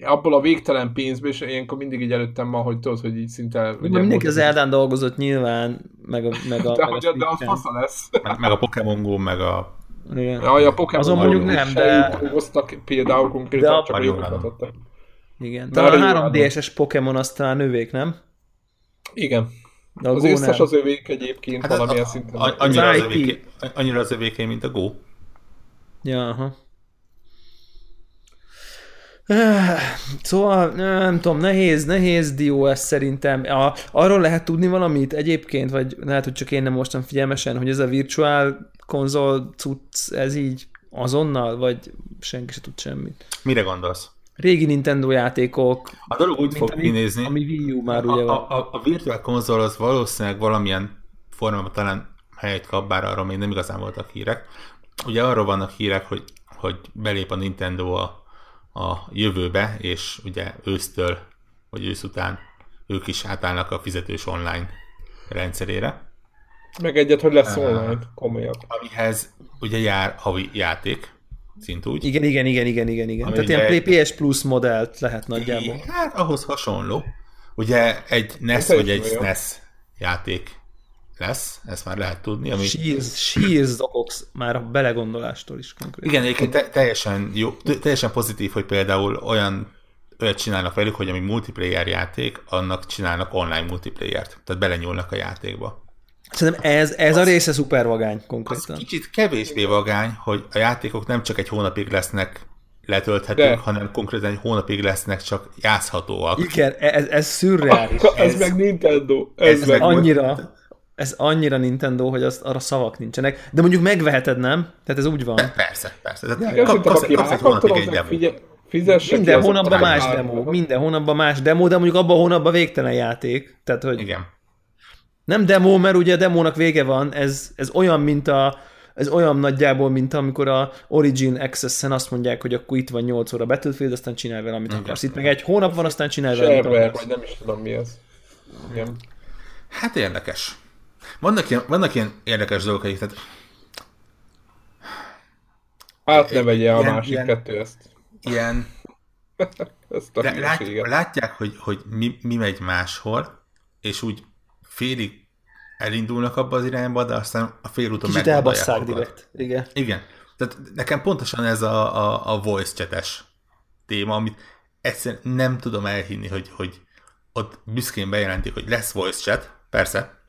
Abból a végtelen pénzből, és ilyenkor mindig így előttem ma, hogy tudod, hogy így szinte... Ugye mindenki az Eldán dolgozott nyilván, meg a, meg a, De, meg hogy, a de az fasza lesz. Meg, meg a Pokémon Go, meg a... Igen. Jaj, a Pokémon Azon mondjuk nem, de- Hoztak például De konkrétan, a- csak a Mario jókat. Igen. Talán a Run. 3DS-es Pokémon az talán nővék, nem? Igen. De a Az összes nem. az övék egyébként Hát valamilyen a, szinten. a, annyira, az övéké, annyira az övéké, mint a Go. Ja, aha. Ah, Szóval nem tudom, nehéz, nehéz dió ez szerintem. A, arról lehet tudni valamit egyébként, vagy lehet, hogy csak én nem mostam figyelmesen, hogy ez a virtual konzol cucc, ez így azonnal, vagy senki se tud semmit. Mire gondolsz? Régi Nintendo játékok, A dolog úgy fog ami, kinézni, ami Wii U már a, ugye van. a, a, a virtual konzol az valószínűleg valamilyen formában talán helyet kap, bár arról még nem igazán voltak hírek. Ugye arról vannak hírek, hogy, hogy belép a Nintendo a, a jövőbe, és ugye ősztől, vagy ősz után ők is átállnak a fizetős online rendszerére, Meg egyet, hogy lesz online, komolyabb. amihez ugye jár havi játék, szintúgy. Igen, igen, igen, igen, igen, igen. Ami Tehát ilyen Play- PS Plus modellt lehet nagyjából. Hát ahhoz hasonló. Ugye egy NES Ez vagy egy egy. SNES játék lesz, ezt már lehet tudni. Ami... Sírsz, sírsz okoksz már a belegondolástól is konkrétan. Igen, egyébként te- teljesen, jó, te- teljesen pozitív, hogy például olyan olyat csinálnak velük, hogy ami multiplayer játék, annak csinálnak online multiplayer-t. Tehát belenyúlnak a játékba. Szerintem ez, ez a része szuper vagány Az konkrétan. kicsit kevésbé vagány, hogy a játékok nem csak egy hónapig lesznek letölthetők, De. hanem konkrétan egy hónapig lesznek csak játszhatóak. Igen, ez, ez szürreális. Ez, Ez- meg Nintendo. Ez, ez meg Annyira, ez annyira Nintendo, hogy azt, arra szavak nincsenek. De mondjuk megveheted, nem? Tehát ez úgy van. Persze, persze. Tehát Igen, kap, kapsz, kapsz egy hónapig egy az demót. fizesse Minden az hónapban más demo. Minden hónapban más demo, de mondjuk abban a hónapban végtelen játék. Tehát, hogy Igen. Nem demo, mert ugye a demónak vége van, ez, ez olyan, mint a ez olyan nagyjából, mint amikor a Origin Access-en azt mondják, hogy akkor itt van 8 óra Battlefield, aztán csinálj vele, amit akarsz. Itt meg egy hónap van, aztán csinálj vele, amit akarsz. vagy nem is tudom mi ez. Igen. Hát érdekes. Vannak ilyen, vannak ilyen érdekes dolgok, hogy tehát Hát ne vegye a másik ilyen, kettő ezt. Ilyen... ezt a lát, látják, hogy, hogy mi, mi megy máshol, és úgy félig elindulnak abba az irányba, de aztán a félúton Kicsit elbasszák direkt. Igen. Igen. Tehát nekem pontosan ez a, a, a voice chates téma, amit egyszerűen nem tudom elhinni, hogy, hogy ott büszkén bejelentik, hogy lesz voice chat, persze,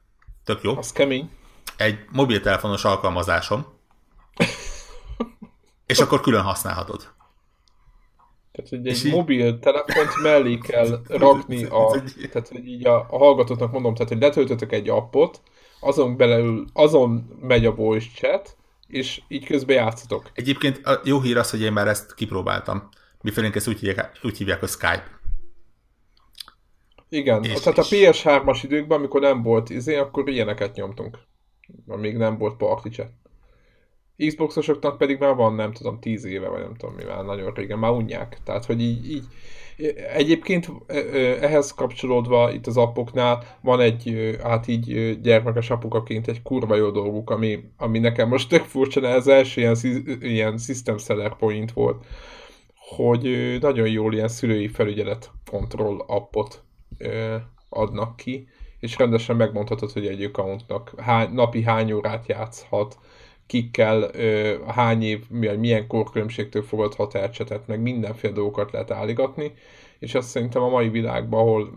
tök jó. Az kemény. Egy mobiltelefonos alkalmazásom, és akkor külön használhatod. Tehát, hogy egy mobil telefont mellé kell rakni a, tehát, hogy így a, a hallgatóknak mondom, tehát, hogy letöltötök egy appot, azon belül, azon megy a voice chat, és így közben játszotok. Egyébként a jó hír az, hogy én már ezt kipróbáltam. Mifelénk ezt úgy hívják, úgy hívják, hogy Skype. Igen, és, tehát a PS3-as időkben, amikor nem volt izé, akkor ilyeneket nyomtunk. Amíg nem volt party chat. Xboxosoknak pedig már van, nem tudom, 10 éve, vagy nem tudom mivel, nagyon régen, már unják. Tehát, hogy így, így Egyébként ehhez kapcsolódva itt az appoknál van egy, hát így gyermekes apukaként egy kurva jó dolguk, ami, ami nekem most tök furcsa, ez első ilyen, ilyen system seller point volt, hogy nagyon jól ilyen szülői felügyelet control appot adnak ki, és rendesen megmondhatod, hogy egy accountnak hány, napi hány órát játszhat, kikkel, hány év, milyen korkülönbségtől fogadhat el csetet, meg mindenféle dolgokat lehet állítgatni, és azt szerintem a mai világban, ahol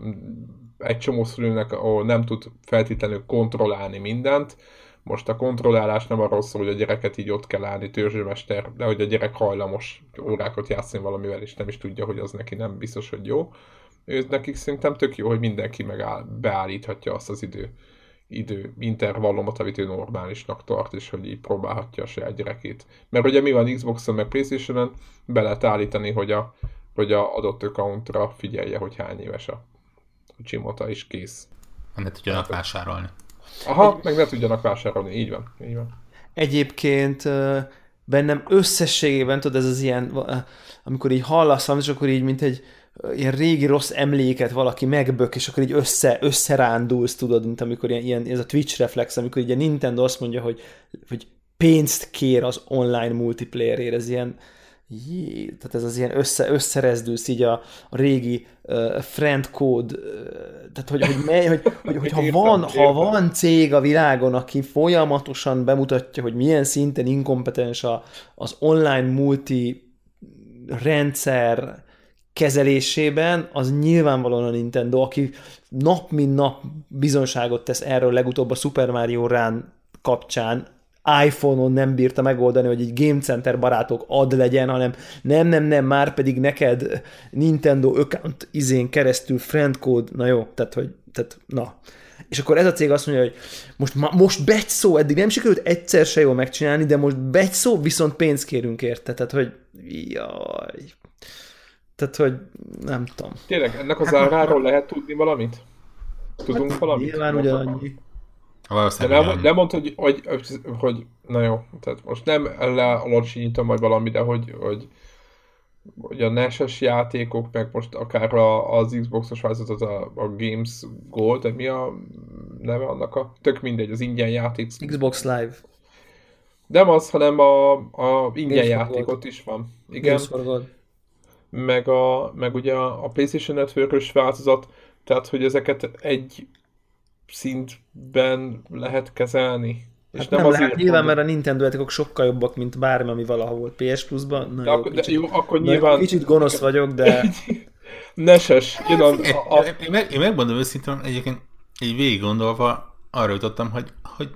egy csomó szülőnek, ahol nem tud feltétlenül kontrollálni mindent, most a kontrollálás nem arról szól, hogy a gyereket így ott kell állni, törzsőmester, de hogy a gyerek hajlamos órákat játszani valamivel, és nem is tudja, hogy az neki nem biztos, hogy jó. Ő, nekik szerintem tök jó, hogy mindenki megáll, beállíthatja azt az idő idő intervallumot, amit ő normálisnak tart, és hogy így próbálhatja a saját gyerekét. Mert ugye mi van Xbox-on, meg Playstation-on, be lehet állítani, hogy a, hogy a adott accountra figyelje, hogy hány éves a, a csimota, és kész. Ne tudjanak hát, vásárolni. Aha, Egy... meg ne tudjanak vásárolni, így van, így van. Egyébként bennem összességében, tudod, ez az ilyen, amikor így hallasz, és akkor így, mint egy ilyen régi rossz emléket valaki megbök, és akkor így össze, összerándulsz, tudod, mint amikor ilyen, ilyen ez a Twitch reflex, amikor így a Nintendo azt mondja, hogy, hogy pénzt kér az online multiplayerért, ez ilyen, jé, tehát ez az ilyen össze, összerezdülsz így a, a régi uh, friend code, uh, tehát hogy, hogy, mely, hogy, hogy, hogy ha, van, ha van cég a világon, aki folyamatosan bemutatja, hogy milyen szinten inkompetens a, az online multi rendszer, kezelésében, az nyilvánvalóan a Nintendo, aki nap mint nap bizonságot tesz erről legutóbb a Super Mario Run kapcsán, iPhone-on nem bírta megoldani, hogy egy Game Center barátok ad legyen, hanem nem, nem, nem, már pedig neked Nintendo account izén keresztül friend code, na jó, tehát hogy, tehát na. És akkor ez a cég azt mondja, hogy most, most begy szó, eddig nem sikerült egyszer se jól megcsinálni, de most begy szó, viszont pénzt kérünk érte. Tehát, hogy jaj, tehát, hogy nem tudom. Tényleg, ennek az áráról lehet tudni valamit? Tudunk hát, valamit? Nyilván ugyanannyi. De nem, nem mondta, hogy, hogy, hogy, na jó, tehát most nem lealacsonyítom majd valami, de hogy, hogy, hogy a NES-es játékok, meg most akár a, az Xbox-os változatot, a, a Games Gold, de mi a neve annak a, tök mindegy, az ingyen játék. Xbox Live. Nem az, hanem a, a ingyen játékot is van. Igen. Games meg, a, meg ugye a PlayStation network változat, tehát hogy ezeket egy szintben lehet kezelni. És hát nem, nem lehet, nyilván, mert a Nintendo játékok sokkal jobbak, mint bármi, ami valaha volt PS Plus-ban. Na, de jó, akkor, kicsit, de jó, akkor nyilván... Kicsit gonosz vagyok, de... Neses. Én, a, a... Én, meg, én megmondom őszintén, egyébként így végig gondolva arra jutottam, hogy, hogy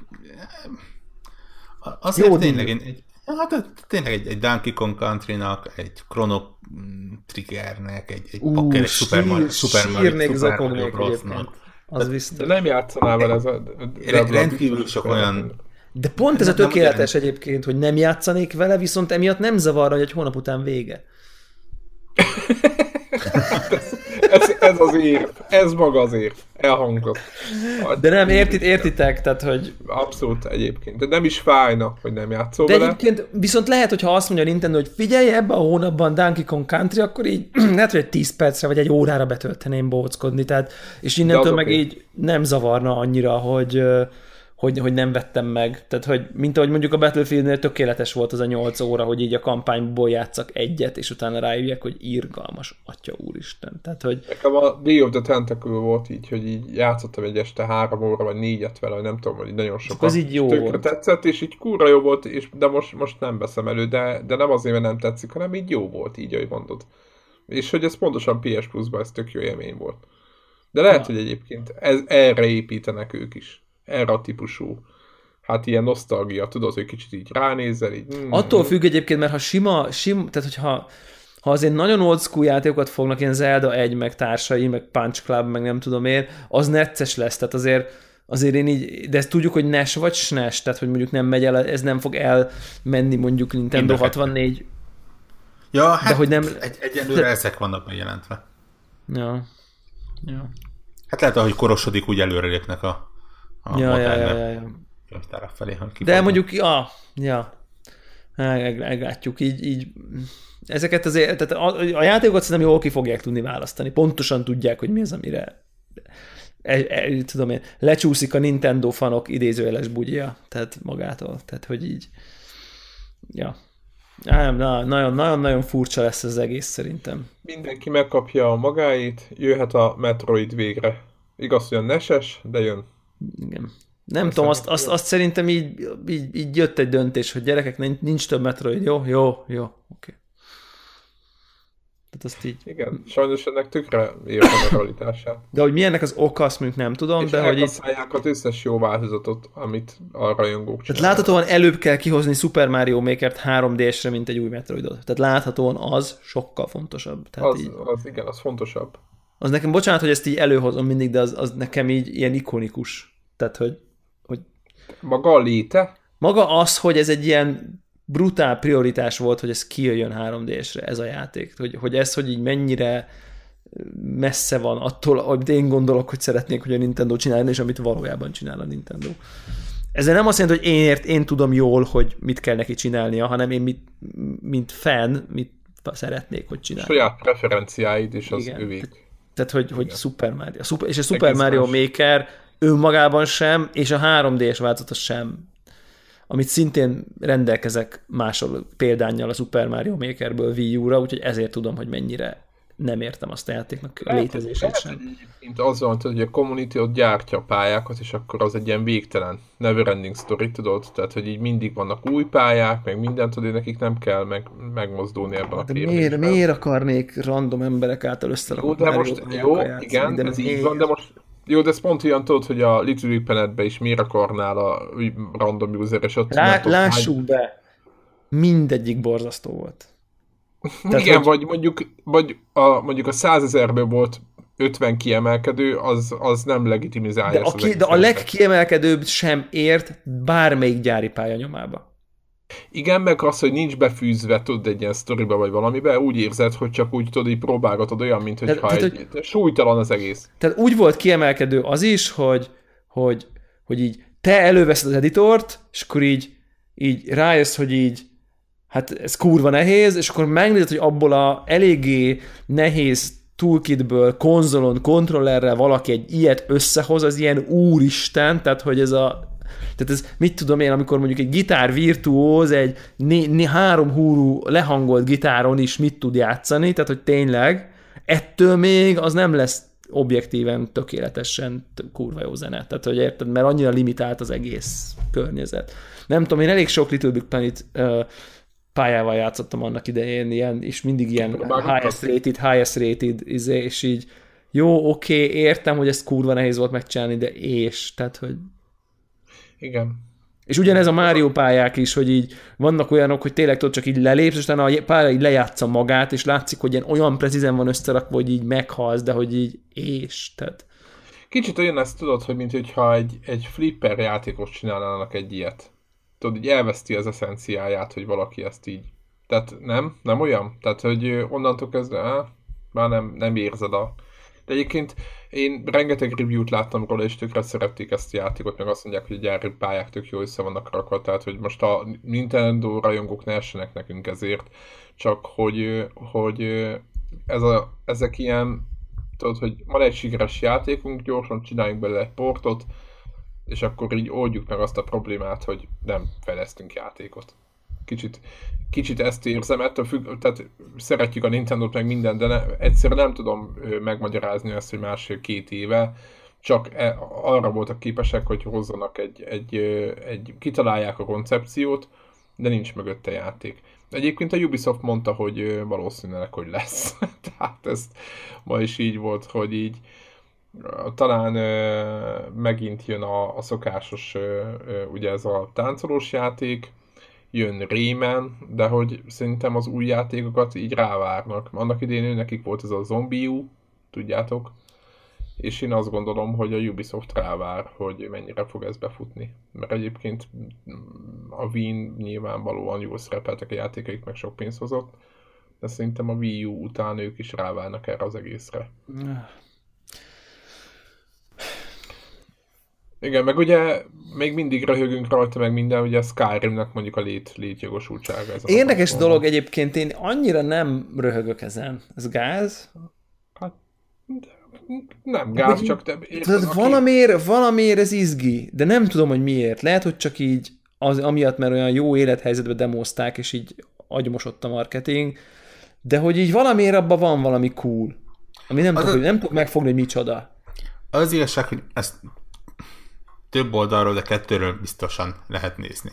azért Jó tényleg én egy, Hát tényleg egy, egy Donkey Kong Country-nak, egy Chrono Triggernek, egy, egy uh, Packer, egy Super Mario, Super Mario, Super Mario Bros-nak. Az biztos. De nem játszanál vele ez a... Rendkívül sok olyan... De pont ez a tökéletes egyébként, hogy nem játszanék vele, viszont emiatt nem zavarra, hogy egy hónap után vége. ez, ez az ér, ez maga az ér, elhangzott. De nem, értit, értitek, tehát hogy... Abszolút egyébként, de nem is fájna, hogy nem játszol De vele. egyébként viszont lehet, hogyha azt mondja a Nintendo, hogy figyelj, ebben a hónapban Donkey Kong Country, akkor így lehet, hogy egy 10 percre vagy egy órára betölteném bóckodni, tehát, és innentől meg így nem zavarna annyira, hogy hogy, hogy nem vettem meg. Tehát, hogy mint ahogy mondjuk a Battlefieldnél tökéletes volt az a 8 óra, hogy így a kampányból játszak egyet, és utána rájövjek, hogy írgalmas, atya úristen. Tehát, hogy... Nekem a Day of the Tentacle volt így, hogy így játszottam egy este három óra, vagy négyet vele, nem tudom, hogy nagyon sokat. Az így jó Tökre volt. tetszett, és így kurva jó volt, és, de most, most nem veszem elő, de, de nem azért, mert nem tetszik, hanem így jó volt, így, ahogy mondod. És hogy ez pontosan PS Plus-ban ez tök jó élmény volt. De lehet, Ja. hogy egyébként ez, erre építenek ők is. Erre a típusú, hát ilyen nosztalgia, tudod, hogy kicsit így ránézel, így... Mm, Attól függ egyébként, mert ha sima, sim, tehát hogyha ha azért nagyon old school játékokat fognak, ilyen Zelda 1, meg társai, meg Punch Club, meg nem tudom én, az necces lesz, tehát azért azért én így, de ezt tudjuk, hogy NES vagy SNES, tehát hogy mondjuk nem megy el, ez nem fog elmenni mondjuk Nintendo Mind a kettő. 64. Ja, hát hogy nem- egy, egyelőre ezek vannak bejelentve. Ja. Ja. Hát lehet, ahogy korosodik, úgy előre lépnek a, a Ja, ja, modellek. ja, ja, ja. könyvtárak felé. hogy De mondjuk, ja, ja. Meg- Meglátjuk, így, így ezeket azért, tehát a, a játékokat szerintem jól ki fogják tudni választani. Pontosan tudják, hogy mi az, amire e, e, tudom én, lecsúszik a Nintendo fanok idézőjeles bugyja, tehát magától. Tehát, hogy így, ja. Nem, na, nagyon, nagyon, nagyon furcsa lesz ez az egész szerintem. Mindenki megkapja a magáit, jöhet a Metroid végre. Igaz, hogy a neses, de jön. Igen. Nem tudom, azt, azt, azt szerintem így, így, így jött egy döntés, hogy gyerekek, nincs, nincs több Metroid, jó, jó, jó, oké. Okay. Tehát azt így, Igen, sajnos ennek tökre értem a realitását. de hogy milyennek az oka, azt mondjuk nem tudom, És de hogy így, az összes jó változatot, amit a rajongók tehát csinálnak. láthatóan előbb kell kihozni Super Mario Maker-t 3D-sre, mint egy új Metroidot. Tehát láthatóan az sokkal fontosabb. Tehát Az, így, az igen, az fontosabb. az nekem, bocsánat, hogy ezt így előhozom mindig, de az, az nekem így ilyen ikonikus. Tehát, hogy, hogy Maga a léte, maga az, hogy ez egy ilyen brutál prioritás volt, hogy ez kijöjjön 3D-sre, ez a játék. Hogy, hogy ez, hogy így mennyire messze van attól, amit én gondolok, hogy szeretnék, hogy a Nintendo csináljon, és amit valójában csinál a Nintendo. Ezzel nem azt jelenti, hogy én, ért, én tudom jól, hogy mit kell neki csinálnia, hanem én, mit, mint fan, mit szeretnék, hogy csinálja. saját preferenciáid, és az Igen. övék. Tehát, hogy, hogy Super Mario. Super, és a Super Egész Mario más. Maker önmagában sem, és a 3D-es változata sem. Amit szintén rendelkezek másol példányjal a Super Mario Makerből Wii U-ra, úgyhogy ezért tudom, hogy mennyire nem értem azt a játéknak a létezését lehet, sem. hogy egyébként az van, hogy a community ott gyártja a pályákat, és akkor az egy ilyen végtelen, never ending story, tudod? Tehát, hogy így mindig vannak új pályák, meg mindent, tudod, nekik nem kell meg, megmozdulni ebben a De kérdésben. miért, miért akarnék random emberek által Jó, összerakott de most, jó, igen, de ez így van, de most jó, de ez pont olyan tudod, hogy a Little Big Planet-be is miért akarnál a random user, és ott Lá, lássuk be, mindegyik borzasztó volt. hány- Tehát, Igen, hogy- vagy mondjuk, vagy a, mondjuk a százezerből volt 50 kiemelkedő, az, az nem legitimizálja De ezt a, ki, de a legkiemelkedőbb sem ért bármelyik gyári pálya nyomába. Igen, meg az, hogy nincs befűzve, tudod, egy ilyen sztoriba vagy valamibe, úgy érzed, hogy csak úgy tudod, így próbálgatod olyan, mint hogyha Tehát- egy, súlytalan az egész. Tehát úgy volt kiemelkedő az is, hogy, hogy, hogy így te előveszed az editort, és akkor így, így rájössz, hogy így hát ez kurva nehéz, és akkor megnézed, hogy abból a eléggé nehéz toolkitből, konzolon, kontrollerrel valaki egy ilyet összehoz, az ilyen úristen, tehát hogy ez a tehát ez, mit tudom én, amikor mondjuk egy gitár virtuóz egy né, né, három húrú lehangolt gitáron is mit tud játszani, tehát hogy tényleg ettől még az nem lesz objektíven tökéletesen kurva jó zene. Tehát, hogy érted, mert annyira limitált az egész környezet. Nem tudom, én elég sok Little Big Planet uh, pályával játszottam annak idején, ilyen, és mindig ilyen highest rated, highest rated, izé, és így jó, oké, okay, értem, hogy ez kurva nehéz volt megcsinálni, de és, tehát, hogy Igen. és ugyanez a Mario pályák is, hogy így vannak olyanok, hogy tényleg tudod, csak így lelépsz, és utána a pálya így lejátsza magát, és látszik, hogy ilyen olyan precízen van összerakva, hogy így meghalsz, de hogy így és, tehát Kicsit olyan ezt tudod, hogy mint hogyha egy, egy flipper játékos csinálnának egy ilyet. Tudod, így elveszti az eszenciáját, hogy valaki ezt így. Tehát nem? Nem olyan? Tehát, hogy onnantól kezdve, á, már nem, nem érzed a... De egyébként én rengeteg review-t láttam róla, és tökre szerették ezt a játékot, meg azt mondják, hogy a gyári pályák tök jó össze vannak rakva, tehát hogy most a Nintendo rajongók ne essenek nekünk ezért, csak hogy, hogy ez a, ezek ilyen tudod, hogy van egy sikeres játékunk, gyorsan csináljunk belőle egy portot, és akkor így oldjuk meg azt a problémát, hogy nem fejlesztünk játékot. Kicsit, kicsit ezt érzem, ettől függ, tehát szeretjük a Nintendo-t meg minden, de ne, egyszerűen nem tudom megmagyarázni ezt, hogy másfél-két éve csak e, arra voltak képesek, hogy hozzanak egy, egy, egy, kitalálják a koncepciót, de nincs mögötte játék. Egyébként a Ubisoft mondta, hogy valószínűleg, hogy lesz. Tehát ez ma is így volt, hogy így talán megint jön a, a szokásos, ugye ez a táncolós játék, jön Rayman, de hogy szerintem az új játékokat így rávárnak. Annak idén nekik volt ez a Zombiu, tudjátok, és én azt gondolom, hogy a Ubisoft rávár, hogy mennyire fog ez befutni. Mert egyébként a Wii nyilvánvalóan jól szerepeltek a játékaik, meg sok pénzt hozott, de szerintem a Wii U után ők is rávárnak erre az egészre. Igen, meg ugye még mindig röhögünk rajta, meg minden, ugye a Skyrimnek mondjuk a lét, létjogosultsága. Ez Érdekes dolog egyébként, én annyira nem röhögök ezen. Ez gáz? Hát, nem gáz, hogy, csak te... Tudod, aki... valamiért, valamiért ez izgi, de nem tudom, hogy miért. Lehet, hogy csak így az, amiatt, mert olyan jó élethelyzetbe demozták, és így agymosott a marketing, de hogy így valamiért abban van valami cool, ami nem, tudok, a... nem tudok megfogni, hogy micsoda. Az igazság, hogy ezt több oldalról, de kettőről biztosan lehet nézni.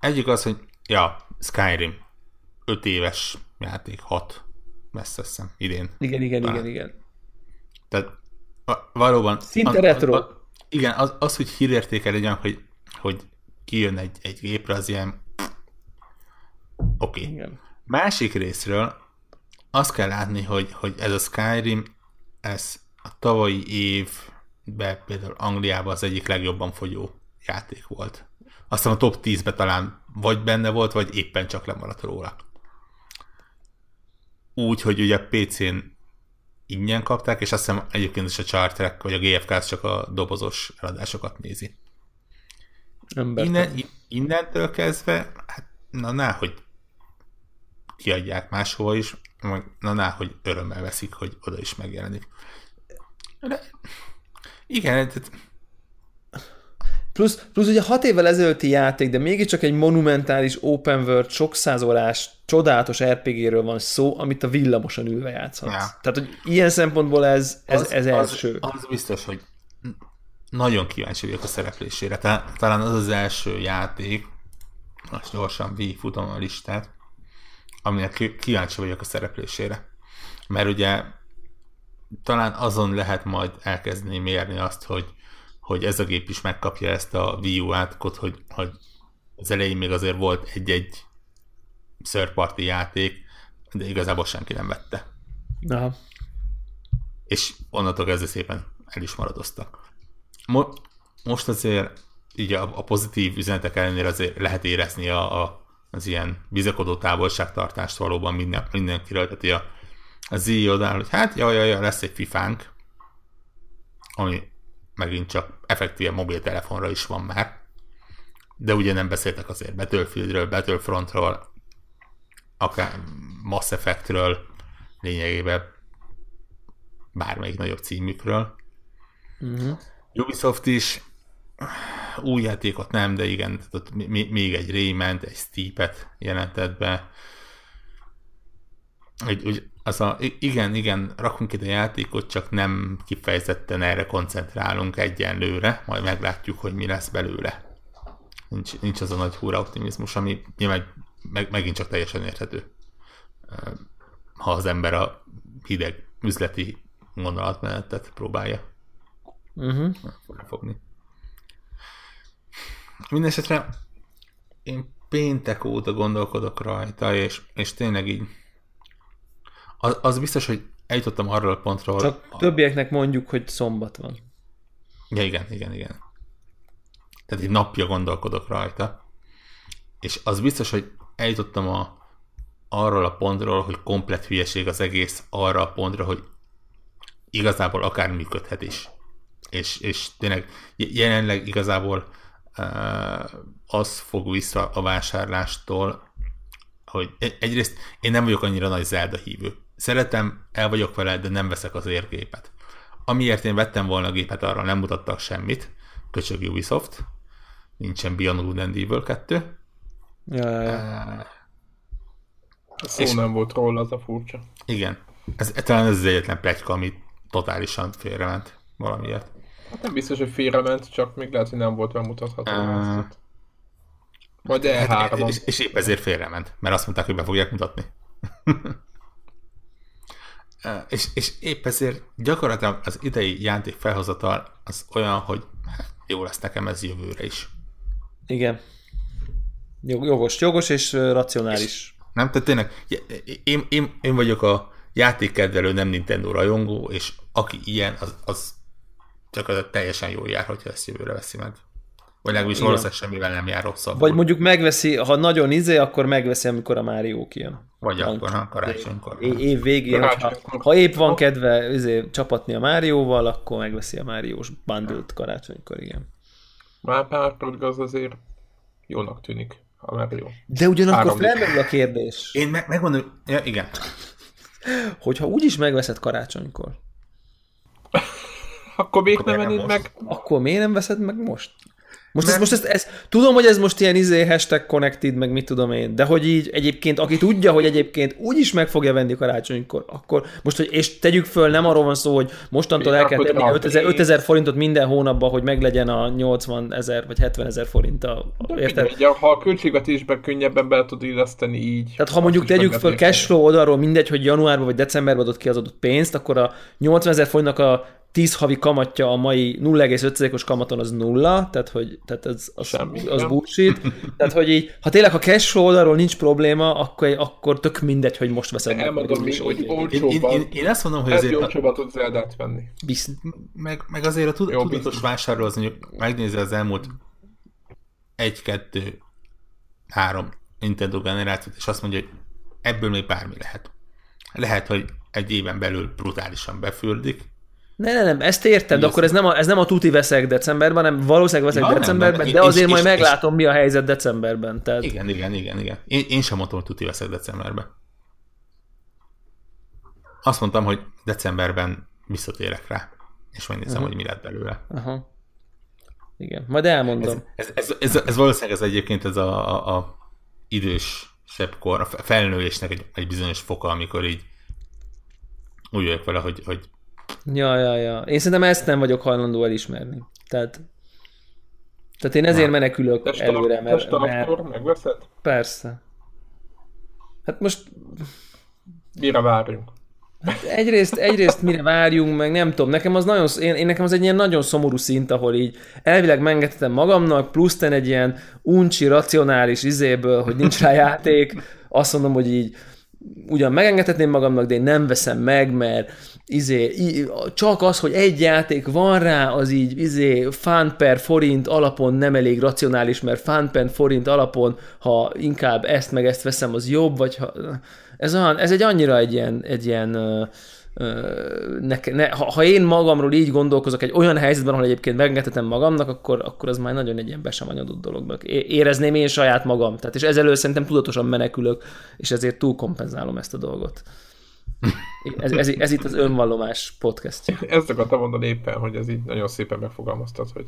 Egyik az, hogy ja, Skyrim, 5 éves játék, 6 messze szem, idén. Igen, igen, talán. igen, igen. Tehát valóban... Szinte a, retro. Igen, az, az, hogy hírértékel egy olyan, hogy, hogy kijön egy, egy gépre, az ilyen oké. Okay. Másik részről azt kell látni, hogy, hogy ez a Skyrim, ez a tavalyi év be például Angliában az egyik legjobban fogyó játék volt. Aztán a top 10-be talán vagy benne volt, vagy éppen csak lemaradt róla. Úgy, hogy ugye PC-n ingyen kapták, és azt hiszem egyébként is a Chartrek vagy a GFK csak a dobozos eladásokat nézi. Innen, innentől kezdve, hát na ná, hogy kiadják máshol is, na ná, hogy örömmel veszik, hogy oda is megjelenik. De igen, tehát... Plusz, plusz ugye hat évvel ezelőtti játék, de mégiscsak egy monumentális open world, sok száz órás, csodálatos RPG-ről van szó, amit a villamosan ülve játszhatsz. Ja. Tehát, hogy ilyen szempontból ez, ez, az, ez első. Az, az biztos, hogy nagyon kíváncsi vagyok a szereplésére. Talán az az első játék, most gyorsan végigfutom a listát, aminek kíváncsi vagyok a szereplésére. Mert ugye talán azon lehet majd elkezdeni mérni azt, hogy, hogy ez a gép is megkapja ezt a Wii U átkot, hogy, hogy az elején még azért volt egy-egy third játék, de igazából senki nem vette. Aha. És onnantól kezdve szépen el is maradoztak. Mo- most azért így a, a pozitív üzenetek ellenére azért lehet érezni a, a, az ilyen bizakodó távolságtartást valóban minden, mindenkiről, tehát a a odáll, hogy hát jaj, jaj, jaj, lesz egy fifánk, ami megint csak effektíve mobiltelefonra is van már, de ugye nem beszéltek azért Battlefieldről, Battlefrontról, akár Mass Effectről, lényegében bármelyik nagyobb címükről. Uh-huh. Ubisoft is új játékot nem, de igen, ott még egy Rayman, egy Steepet jelentett be. Egy, az a, igen, igen, rakunk ide játékot, csak nem kifejezetten erre koncentrálunk egyenlőre, majd meglátjuk, hogy mi lesz belőle. Nincs, nincs az a nagy húra optimizmus, ami nyilván meg, megint csak teljesen érthető. Ha az ember a hideg üzleti gondolatmenetet próbálja uh-huh. fogni. Mindenesetre én péntek óta gondolkodok rajta, és, és tényleg így az, az biztos, hogy eljutottam arról a pontról... Csak a... többieknek mondjuk, hogy szombat van. Ja, igen, igen, igen. Tehát egy napja gondolkodok rajta. És az biztos, hogy eljutottam a, arról a pontról, hogy komplet hülyeség az egész arra a pontra, hogy igazából akár működhet is. És, és tényleg jelenleg igazából uh, az fog vissza a vásárlástól, hogy e-, egyrészt én nem vagyok annyira nagy Zelda hívő. Szeretem, el vagyok vele, de nem veszek az érgépet. Amiért én vettem volna a gépet, arra nem mutattak semmit, köcsög Ubisoft, nincsen Beyond Good and Evil 2. Ja, ja, ja. Szó És- nem volt róla, az a furcsa. Igen. Ez, talán ez az egyetlen pletyka, ami totálisan félrement valamiért. Hát nem biztos, hogy félrement, csak még lehet, hogy nem volt bemutatható. Uh, Majd E3-on. Hát, és, és épp ezért félrement, mert azt mondták, hogy be fogják mutatni. És, és épp ezért gyakorlatilag az idei játék felhozatal az olyan, hogy hát, jó lesz nekem ez jövőre is. Igen. Jog- Jogos, jogos és racionális. Nem? Tehát tényleg, én, én, én vagyok a játékkedvelő, nem Nintendo rajongó, és aki ilyen, az, az csak teljesen jól jár, hogyha ezt jövőre veszi meg. Vagy legalábbis Igen. valószínűleg semmivel nem jár rosszabb. Vagy mondjuk megveszi, ha nagyon izé, akkor megveszi, amikor a Mario kijön. Vagy akkor, ha karácsonykor. É- év végén, ha, ha épp van kedve izé, csapatni a Márióval, akkor megveszi a Máriós bundle karácsonykor, igen. Már pár az azért jónak tűnik, ha már jó. De ugyanakkor felmerül a kérdés, Én meg, megmondom, ja, igen. hogyha úgyis megveszed karácsonykor, Akkor még Akkor nem miért nem vennéd meg? akkor miért nem veszed meg most? Most, Mert- most ezt, ezt, tudom, hogy ez most ilyen izé hashtag connected, meg mit tudom én, de hogy így egyébként, aki tudja, hogy egyébként úgyis meg fogja venni karácsonykor, akkor most, hogy, és tegyük föl, nem arról van szó, hogy mostantól el kell tenni rá 5000, pénz. 5000 forintot minden hónapban, hogy meglegyen a 80 ezer vagy 70 ezer forint a, a érted? Mindegy, ha a költségvetésben könnyebben bele tud illeszteni így. Tehát ha mondjuk tegyük föl cashflow oldalról, mindegy, hogy januárban vagy decemberben adott ki az adott pénzt, akkor a 80 ezer forintnak a 10 havi kamatja a mai 0,5%-os kamaton az nulla, tehát hogy tehát ez, az, Semmi, az nem? bullshit. Tehát, hogy így, ha tényleg a cashflow oldalról nincs probléma, akkor, akkor tök mindegy, hogy most veszed. meg, Elmondom mi, hogy így. Én, én, én, én azt mondom, hogy ez azért, a, olcsóbban tudsz Zeldát venni. Bizt, meg, meg azért a tud, Jó, tudatos biztos. vásárló az mondjuk megnézi az elmúlt egy, kettő, három Nintendo generációt, és azt mondja, hogy ebből még bármi lehet. Lehet, hogy egy éven belül brutálisan befürdik. Ne, ne, nem, ezt értem, de akkor ez nem a, ez nem a tuti veszek decemberben, hanem valószínűleg veszek Ja, nem, decemberben, nem, de és- azért és- majd és- meglátom, mi a helyzet decemberben. Tehát, Igen, igen, igen, igen. Én, én sem mondtam, hogy tuti veszek decemberben. Azt mondtam, hogy decemberben visszatérek rá, és megnézem, Mhm. hogy mi lett belőle. Aha. Igen, majd elmondom. Ez, ez, ez, ez, ez valószínűleg ez egyébként ez a, a, a idős kor, a felnőésnek egy, egy bizonyos foka, amikor így úgy vagyok vele, hogy, hogy Ja, ja, ja. Én szerintem ezt nem vagyok hajlandó elismerni. Tehát, tehát én ezért menekülök Teste, előre, mert, akkor megveszed? persze. Hát most Mire várjunk? egyrészt, egyrészt mire várjunk, meg nem tudom, nekem az nagyon, én, én nekem az egy ilyen nagyon szomorú szint, ahol így elvileg megengedhetem magamnak, plusz ten egy ilyen uncsi, racionális izéből, hogy nincs rá játék, azt mondom, hogy így ugyan megengedhetném magamnak, de én nem veszem meg, mert izé, csak az, hogy egy játék van rá, az így izé, fan per forint alapon nem elég racionális, mert fan per forint alapon, ha inkább ezt meg ezt veszem, az jobb, vagy ha... Ez, olyan, ez egy annyira egy ilyen, egy ilyen ne, ne, ha, ha, én magamról így gondolkozok egy olyan helyzetben, ahol egyébként megengedhetem magamnak, akkor, akkor az már nagyon egy ilyen besemanyodott dolog. É- Érezném én saját magam. Tehát, és ezelőtt szerintem tudatosan menekülök, és ezért túlkompenzálom ezt a dolgot. Ez, ez, ez itt az önvallomás podcastja. Ezt akartam mondani éppen, hogy ez így nagyon szépen megfogalmaztad, hogy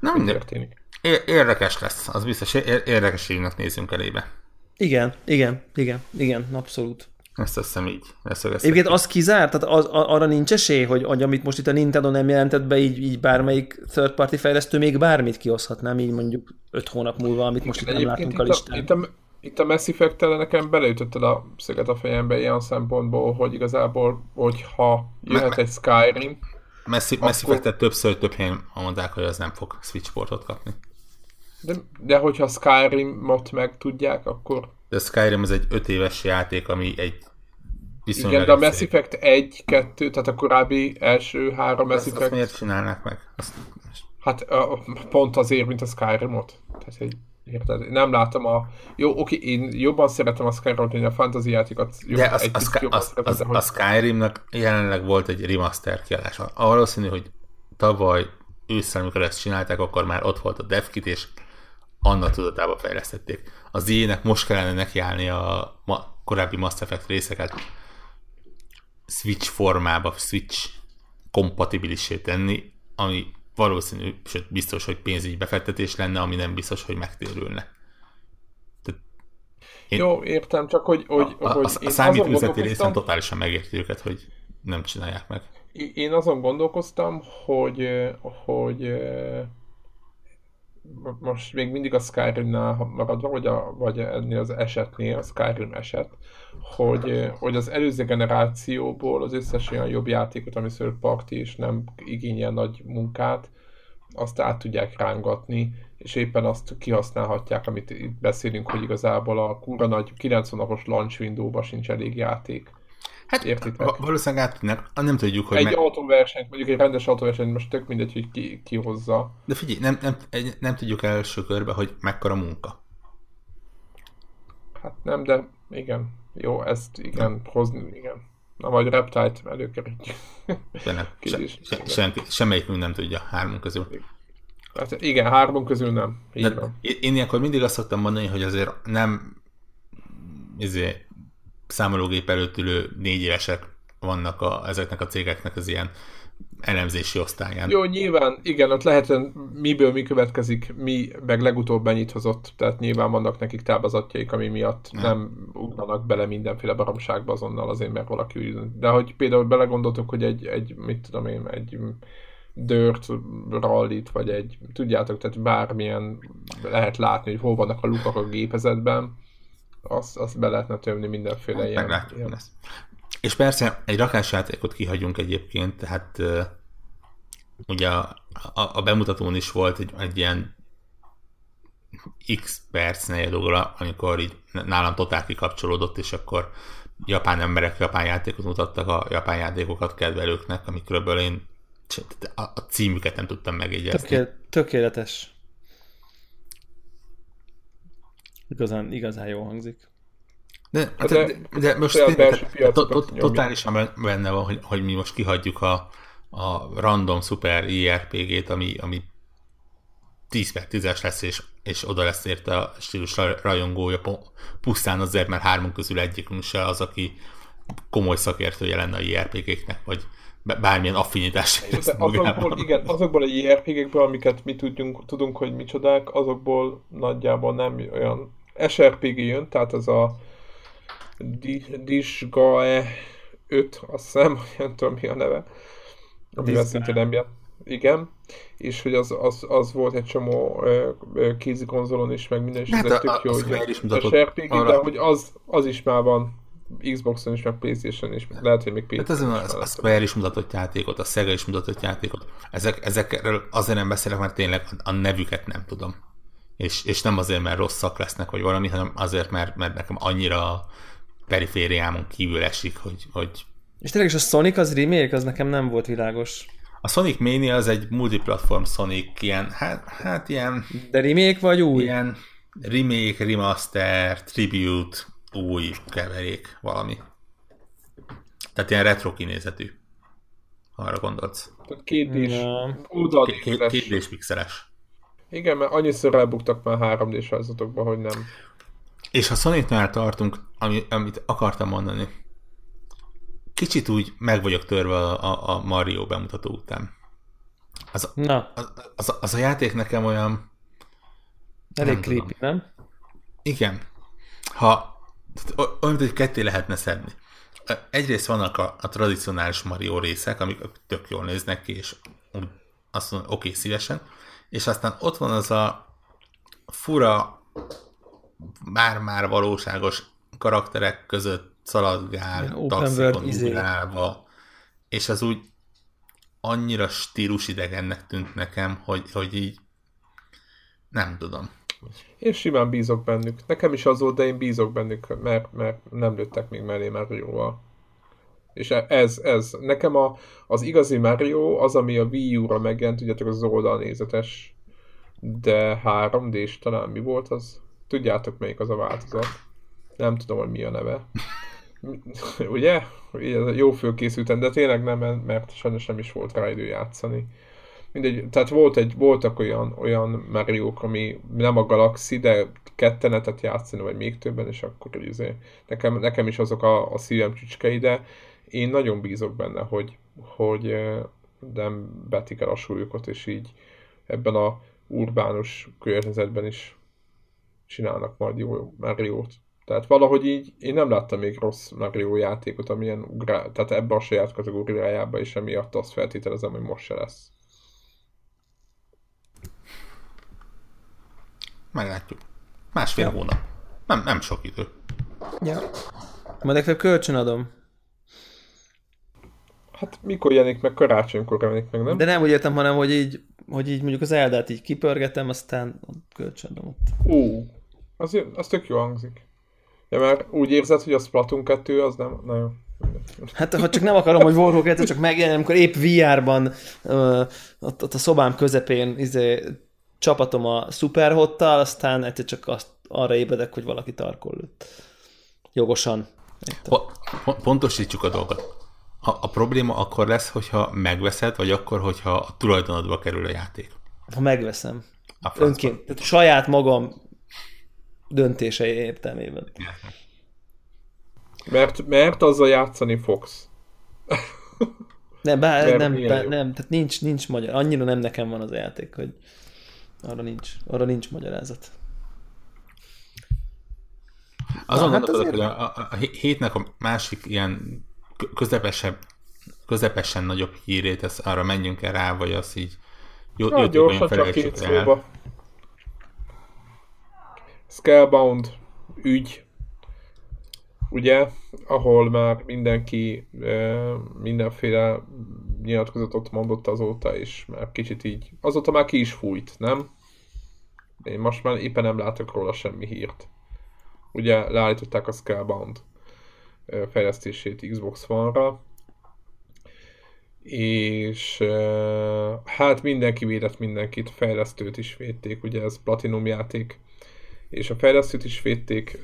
nem mi történik. Érdekes lesz, az biztos, ér- érdekes évnek nézünk elébe. Igen, igen, igen, igen, abszolút. Ezt hiszem így. Egyébként az kizárt, tehát az, arra nincs esély, hogy, hogy amit most itt a Nintendo nem jelentett be, így, így bármelyik third party fejlesztő még bármit kihozhat, nem így mondjuk öt hónap múlva, amit most itt nem látunk a itt a, listán. itt, a, itt a Mass effect nekem beleütötted a szöget a fejembe ilyen szempontból, hogy igazából, hogyha jöhet egy Skyrim, Messi, Akkor- Messi Effect-et többször több helyen mondták, hogy az nem fog Switch portot kapni. de, de hogyha Skyrim-ot meg tudják, akkor De Skyrim ez egy öt éves játék, ami egy viszonylag igen, de a Mass. Effect 1, 2, tehát a korábbi első három Mass Azt, azt Effect, miért csinálnák meg? Azt, hát a, pont azért, mint a Skyrimot. Tehát, hogy érted? Nem látom a... Jó, oké, én jobban szeretem a Skyrimot, mint a fantasy játékot. Jobb, de az, az, az, szeretem, az, hogy- a Skyrimnak jelenleg volt egy remaster kiadása. Valószínű, hogy tavaly ősszel, amikor ezt csinálták, akkor már ott volt a devkit, és annak tudatába fejlesztették. Az ilyenek most kellene nekiállni a ma, korábbi Mass Effect részeket Switch formába, Switch kompatibilisé tenni, ami valószínű, sőt biztos, hogy pénzügyi befektetés lenne, ami nem biztos, hogy megtérülne. Én, Jó, értem, csak hogy... hogy, a, hogy a, a számít üzleti részen totálisan megérti őket, hogy nem csinálják meg. Én azon gondolkoztam, hogy, hogy most még mindig a Skyrim-nál maradva, vagy, a, vagy ennél az esetnél, a Skyrim eset, hogy, hogy az előző generációból az összes olyan jobb játékot, ami third party és nem igényel nagy munkát, azt át tudják rángatni, és éppen azt kihasználhatják, amit itt beszélünk, hogy igazából a kúra nagy 90 napos launch window sincs elég játék. Hát Értitek? valószínűleg át tudnak, nem tudjuk, hogy... Egy meg... autóversenyt, mondjuk egy rendes autóversenyt, most tök mindegy, hogy ki, ki hozza. De figyelj, nem, nem, nem tudjuk első körbe, hogy mekkora munka. Hát nem, de igen. Jó, ezt igen, nem. hozni, igen. Na majd Reptile-t előkerítjük. De nem, se, se, senki, semmelyikünk nem tudja hármunk közül. Hát igen, három közül nem. Így De van. Én ilyenkor mindig azt szoktam mondani, hogy azért nem izé, számológép előtt ülő négy évesek vannak a, ezeknek a cégeknek az ilyen elemzési osztályán. Jó, nyilván, igen, ott lehet, miből mi következik, mi meg legutóbb mennyit hozott, tehát nyilván vannak nekik táblázatjaik, ami miatt nem, nem ugranak bele mindenféle baromságba azonnal azért, mert valaki úgy. De hogy például belegondoltok, hogy egy, egy mit tudom én, egy Dirt rallit, vagy egy, tudjátok, tehát bármilyen lehet látni, hogy hol vannak a lukak a gépezetben, azt, azt be lehetne tömni mindenféle hát, ilyen, ilyen. És persze egy rakásjátékot kihagyunk egyébként, tehát ugye a, a, a bemutatón is volt egy, egy ilyen x perc óra, amikor így nálam totál kikapcsolódott, és akkor japán emberek japán játékot mutattak a japán játékokat kedvelőknek, amikről én a, a címüket nem tudtam megjegyezni. Tökél, tökéletes. Igazán, igazán jó hangzik. De, hát de, de, de most tényleg, to, to, totálisan benne van, hogy, hogy mi most kihagyjuk a, a random super IRPG-t, ami, ami 10 per 10-es lesz, és, és oda lesz érte a stílus rajongója, pusztán azért, mert hármunk közül egyikünk se az, aki komoly szakértője lenne a IRPG-knek, vagy bármilyen affinitás. Azokból, igen, azokból a JRPG-ekből, amiket mi tudjunk, tudunk, hogy micsodák, azokból nagyjából nem olyan SRPG jön, tehát ez a Disgae 5, azt hiszem, nem tudom mi a neve, amivel szintén nem jön. Igen, és hogy az, az, az volt egy csomó kézikonzolon is, meg minden, is hát ez tök jó, hogy SRPG, arra... de hogy az, az is már van Xboxon is, meg Playstation is, lehet, hogy még PC. Hát ez a, a Square is mutatott játékot, a Sega is mutatott játékot. Ezek, ezekről azért nem beszélek, mert tényleg a nevüket nem tudom. És, és nem azért, mert rosszak lesznek, vagy valami, hanem azért, mert, mert nekem annyira perifériámon kívül esik, hogy, hogy... És tényleg is a Sonic az remake, az nekem nem volt világos. A Sonic Mania az egy multiplatform Sonic, ilyen, hát, hát ilyen... De remake vagy új? Ilyen remake, remaster, tribute, új keverék, valami. Tehát ilyen retro kinézetű, ha arra gondolsz. Tehát két d két, pixeles. Igen, mert annyiszor elbuktak már 3D-s hogy nem. És ha sonic tartunk, ami, amit akartam mondani, kicsit úgy meg vagyok törve a, a Mario bemutató után. Az, Na. Az, az, az a játék nekem olyan... Elég nem creepy, tudom. nem? Igen. Ha olyan, hogy ketté lehetne szedni. Egyrészt vannak a, a tradicionális Mario részek, amik tök jól néznek ki, és azt mondom, oké, okay, szívesen. És aztán ott van az a fura, már-már valóságos karakterek között szaladgál, taxikon és az úgy annyira stílusidegennek tűnt nekem, hogy, hogy így nem tudom. Én simán bízok bennük. Nekem is az volt, de én bízok bennük, mert, mert nem lőttek még mellé Mario-val. És ez, ez. Nekem a, az igazi Mario, az, ami a Wii U-ra megjelent, tudjátok, az oldalnézetes, de 3D-s talán mi volt az? Tudjátok, melyik az a változat? Nem tudom, hogy mi a neve. Ugye? Jó fölkészültem, de tényleg nem, mert sajnos nem is volt rá idő játszani mindegy, tehát volt egy, voltak olyan, olyan mario ami nem a Galaxy, de ketten lehetett játszani, vagy még többen, és akkor izé, nekem, nekem is azok a, a szívem csücskei, de én nagyon bízok benne, hogy, hogy, nem betik el a súlyukat, és így ebben a urbánus környezetben is csinálnak majd jó Mario-t. Tehát valahogy így én nem láttam még rossz Mario játékot, amilyen ugrá, tehát ebbe a saját kategóriájába, és emiatt azt feltételezem, hogy most se lesz. Meglátjuk. Másfél ja. hónap. Nem, nem sok idő. Ja. Majd legfeljebb kölcsön adom. Hát mikor jelenik meg? Karácsonykor jelenik meg, nem? De nem úgy értem, hanem hogy így, hogy így mondjuk az Eldát így kipörgetem, aztán kölcsön adom ott. Ú, az, az tök jó hangzik. Ja, mert úgy érzed, hogy a Splatoon 2 az nem... Na Hát ha csak nem akarom, hogy Warhawk 2 csak megjelenjen, amikor épp VR-ban ott, ott, a szobám közepén izé, csapatom a Superhottal, aztán egyszer csak azt, arra ébredek, hogy valaki tarkol lőtt. Jogosan. Po- pontosítsuk a dolgot. A, a probléma akkor lesz, hogyha megveszed, vagy akkor, hogyha a tulajdonodba kerül a játék. Ha megveszem. Önként. Tehát saját magam döntései értelmében. Mert, mert azzal játszani fogsz. nem, bár, nem, bár, nem, tehát nincs, nincs magyar. Annyira nem nekem van az a játék, hogy arra nincs, arra nincs magyarázat. Azon hát gondolkodok, azért... hogy a, a, a hétnek a másik ilyen közepesebb, közepesen nagyobb hírét, ezt arra menjünk el rá, vagy az így jó, Na, gyorsan csak két szóba. Scalebound ügy, ugye, ahol már mindenki mindenféle nyilatkozatot mondott azóta, és már kicsit így, azóta már ki is fújt, nem? Én most már éppen nem látok róla semmi hírt. Ugye leállították a Scalebound fejlesztését Xbox One-ra, és hát mindenki védett mindenkit, fejlesztőt is védték, ugye ez Platinum játék, és a fejlesztőt is védték,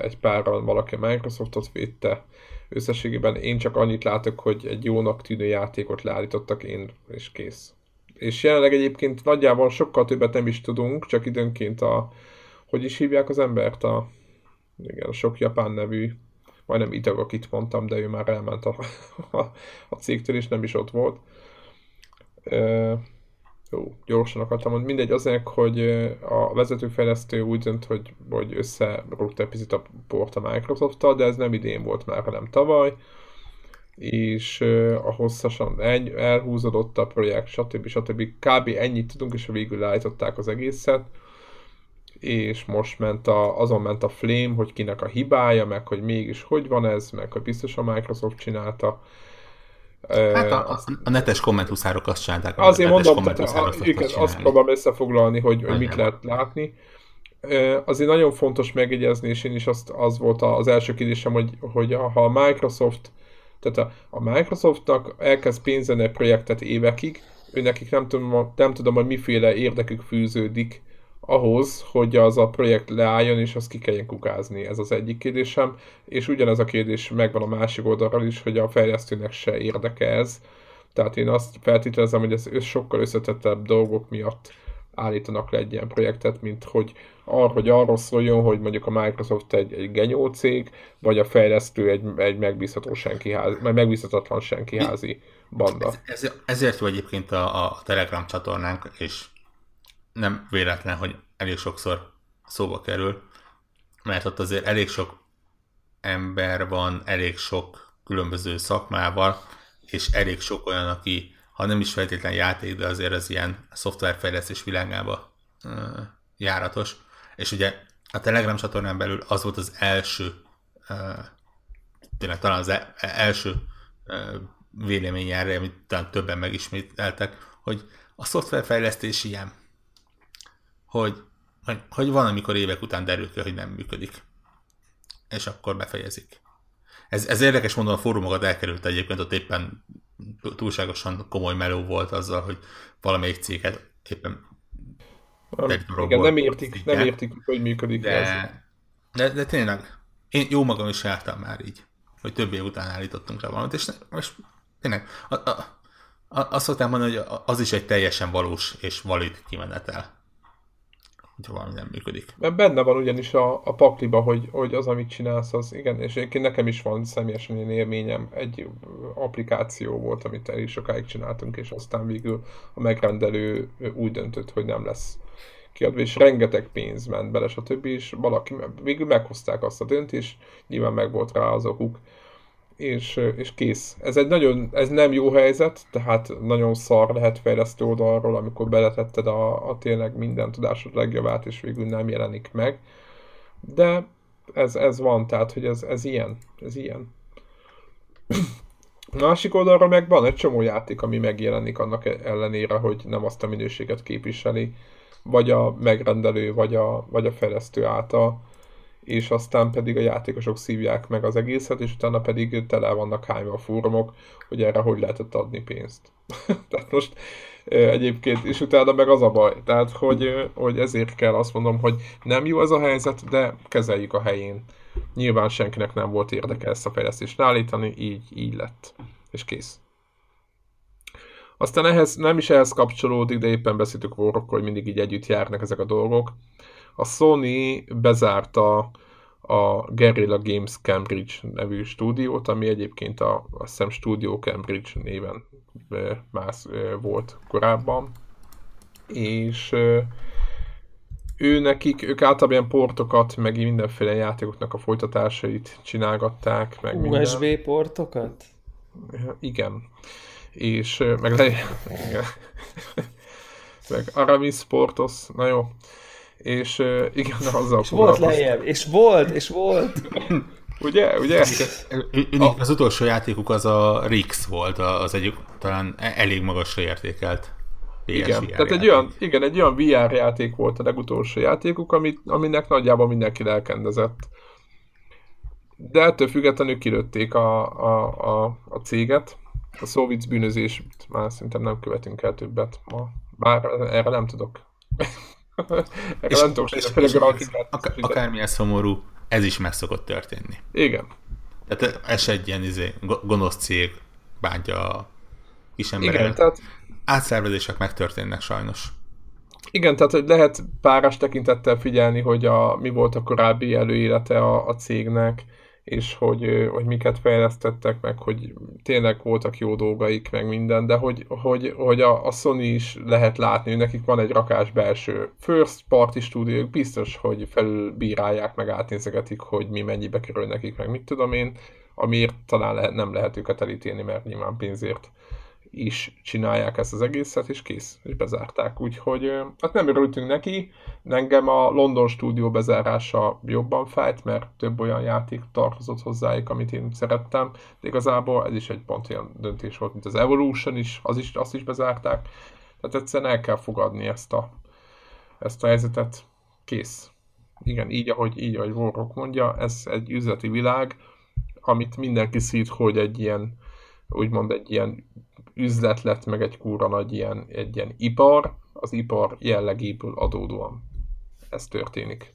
egy párral valaki a Microsoftot védte, összességében én csak annyit látok, hogy egy jónak tűnő játékot leállítottak én, és kész. És jelenleg egyébként nagyjából sokkal többet nem is tudunk, csak időnként a, hogy is hívják az embert, a, igen, a sok japán nevű, majdnem Itagakit mondtam, de ő már elment a, a, a cégtől, és nem is ott volt. Jó, gyorsan akartam mondani. Mindegy, azért, hogy a vezetőfejlesztő úgy dönt, hogy, hogy összerúgta egy picit a port a microsoft de ez nem idén volt már, hanem tavaly és a hosszasan elhúzódott a projekt, stb. stb. Kb. ennyit tudunk, és végül leállították az egészet és most ment a, azon ment a flame, hogy kinek a hibája, meg hogy mégis hogy van ez, meg hogy biztos a Microsoft csinálta, Hát a, a, a netes kommenthuszárok azt csinálták. Azért mondom, tehát, a, őket azt próbálom összefoglalni, hogy, hogy mit lehet látni. Azért nagyon fontos megjegyezni, és én is azt, az volt az első kérdésem, hogy, hogy ha a Microsoft, tehát a, a Microsoftnak elkezd pénzelni projektet évekig, ő nekik nem tudom, nem tudom, hogy miféle érdekük fűződik ahhoz, hogy az a projekt leálljon, és azt ki kelljen kukázni. Ez az egyik kérdésem. És ugyanez a kérdés megvan a másik oldalról is, hogy a fejlesztőnek se érdeke ez. Tehát én azt feltételezem, hogy ez sokkal összetettebb dolgok miatt állítanak le egy ilyen projektet, mint hogy, ar, hogy arról szóljon, hogy mondjuk a Microsoft egy, egy genyó cég, vagy a fejlesztő egy, egy megbízható senkiházi, vagy megbízhatatlan senkiházi banda. Ez, ez, ezért jó egyébként a, a Telegram csatornánk, és nem véletlen, hogy elég sokszor szóba kerül, mert ott azért elég sok ember van, elég sok különböző szakmával, és elég sok olyan, aki, ha nem is feltétlen játék, de azért az ilyen szoftverfejlesztés világába járatos. És ugye a Telegram csatornán belül az volt az első, tényleg talán az e- első uh, vélemény erre, amit talán többen megismételtek, hogy a szoftverfejlesztés ilyen hogy, hogy van, amikor évek után derül ki, hogy nem működik. És akkor befejezik. Ez, ez érdekes mondom, a fórumokat elkerült egyébként, ott éppen túlságosan komoly meló volt azzal, hogy valamelyik céget éppen igen, nem értik, nem értik, hogy működik de, ez. De, de tényleg, én jó magam is jártam már így, hogy több év után állítottunk rá valamit, és most tényleg, a, a, a, azt szoktam mondani, hogy az is egy teljesen valós és valid kimenetel hogyha valami nem működik. Mert benne van ugyanis a, a pakliba, hogy, hogy az, amit csinálsz, az igen, és egyébként nekem is van személyesen ilyen élményem, egy applikáció volt, amit el is sokáig csináltunk, és aztán végül a megrendelő úgy döntött, hogy nem lesz kiadva, és rengeteg pénz ment bele, stb. és valaki végül meghozták azt a döntést, nyilván meg volt rá az okuk, és, és kész. Ez egy nagyon, ez nem jó helyzet, tehát nagyon szar lehet fejlesztő oldalról, amikor beletetted a, a tényleg minden tudásod legjavát, és végül nem jelenik meg. De ez, ez van, tehát, hogy ez, ez ilyen, ez ilyen. Másik oldalról meg van egy csomó játék, ami megjelenik annak ellenére, hogy nem azt a minőséget képviseli, vagy a megrendelő, vagy a, vagy a fejlesztő által és aztán pedig a játékosok szívják meg az egészet, és utána pedig tele vannak hányva a fórumok, hogy erre hogy lehetett adni pénzt. tehát most egyébként, és utána meg az a baj. Tehát, hogy, hogy ezért kell azt mondom, hogy nem jó ez a helyzet, de kezeljük a helyén. Nyilván senkinek nem volt érdeke ezt a fejlesztést állítani, így, így lett. És kész. Aztán ehhez nem is ehhez kapcsolódik, de éppen beszéltük Warrock, hogy mindig így együtt járnak ezek a dolgok a Sony bezárta a Guerrilla Games Cambridge nevű stúdiót, ami egyébként a, a Sam Studio Cambridge néven más volt korábban. És ő nekik, ők általában ilyen portokat, meg mindenféle játékoknak a folytatásait csinálgatták, meg USB minden. portokat? Igen. És meg le... Meg Aramis Portos, na jó és igen, azzal És volt lejjebb, és volt, és volt. ugye, ugye? A... Az utolsó játékuk az a Rix volt, az egyik talán e- elég magasra értékelt PS igen, VR tehát játék. egy olyan, igen, egy olyan VR játék volt a legutolsó játékuk, amit, aminek nagyjából mindenki lelkendezett. De ettől függetlenül kilőtték a, a, a, a céget. A szóvic bűnözés már szerintem nem követünk el többet ma. Bár erre nem tudok és, nem tudok és, és, és akár, akármilyen szomorú, ez is meg szokott történni. Igen. Tehát ez egy ilyen izé, gonosz cég bántja a kis embereket. Igen, tehát... Átszervezések megtörténnek sajnos. Igen, tehát hogy lehet páras tekintettel figyelni, hogy a, mi volt a korábbi előélete a, a cégnek, és hogy, hogy miket fejlesztettek, meg hogy tényleg voltak jó dolgaik, meg minden, de hogy, hogy, hogy a, a Sony is lehet látni, hogy nekik van egy rakás belső first party stúdiók, biztos, hogy felülbírálják, meg átnézegetik, hogy mi mennyibe kerül nekik, meg mit tudom én, amiért talán lehet, nem lehet őket elítélni, mert nyilván pénzért is csinálják ezt az egészet, és kész, és bezárták. Úgyhogy hát nem örültünk neki, engem a London stúdió bezárása jobban fájt, mert több olyan játék tartozott hozzájuk, amit én szerettem, de igazából ez is egy pont olyan döntés volt, mint az Evolution is, az is azt is bezárták. Tehát egyszerűen el kell fogadni ezt a, ezt a helyzetet. Kész. Igen, így ahogy, így, ahogy Warrock mondja, ez egy üzleti világ, amit mindenki szít, hogy egy ilyen, úgymond egy ilyen üzlet lett, meg egy kúra nagy ilyen, egy ilyen ipar, az ipar jellegéből adódóan ez történik.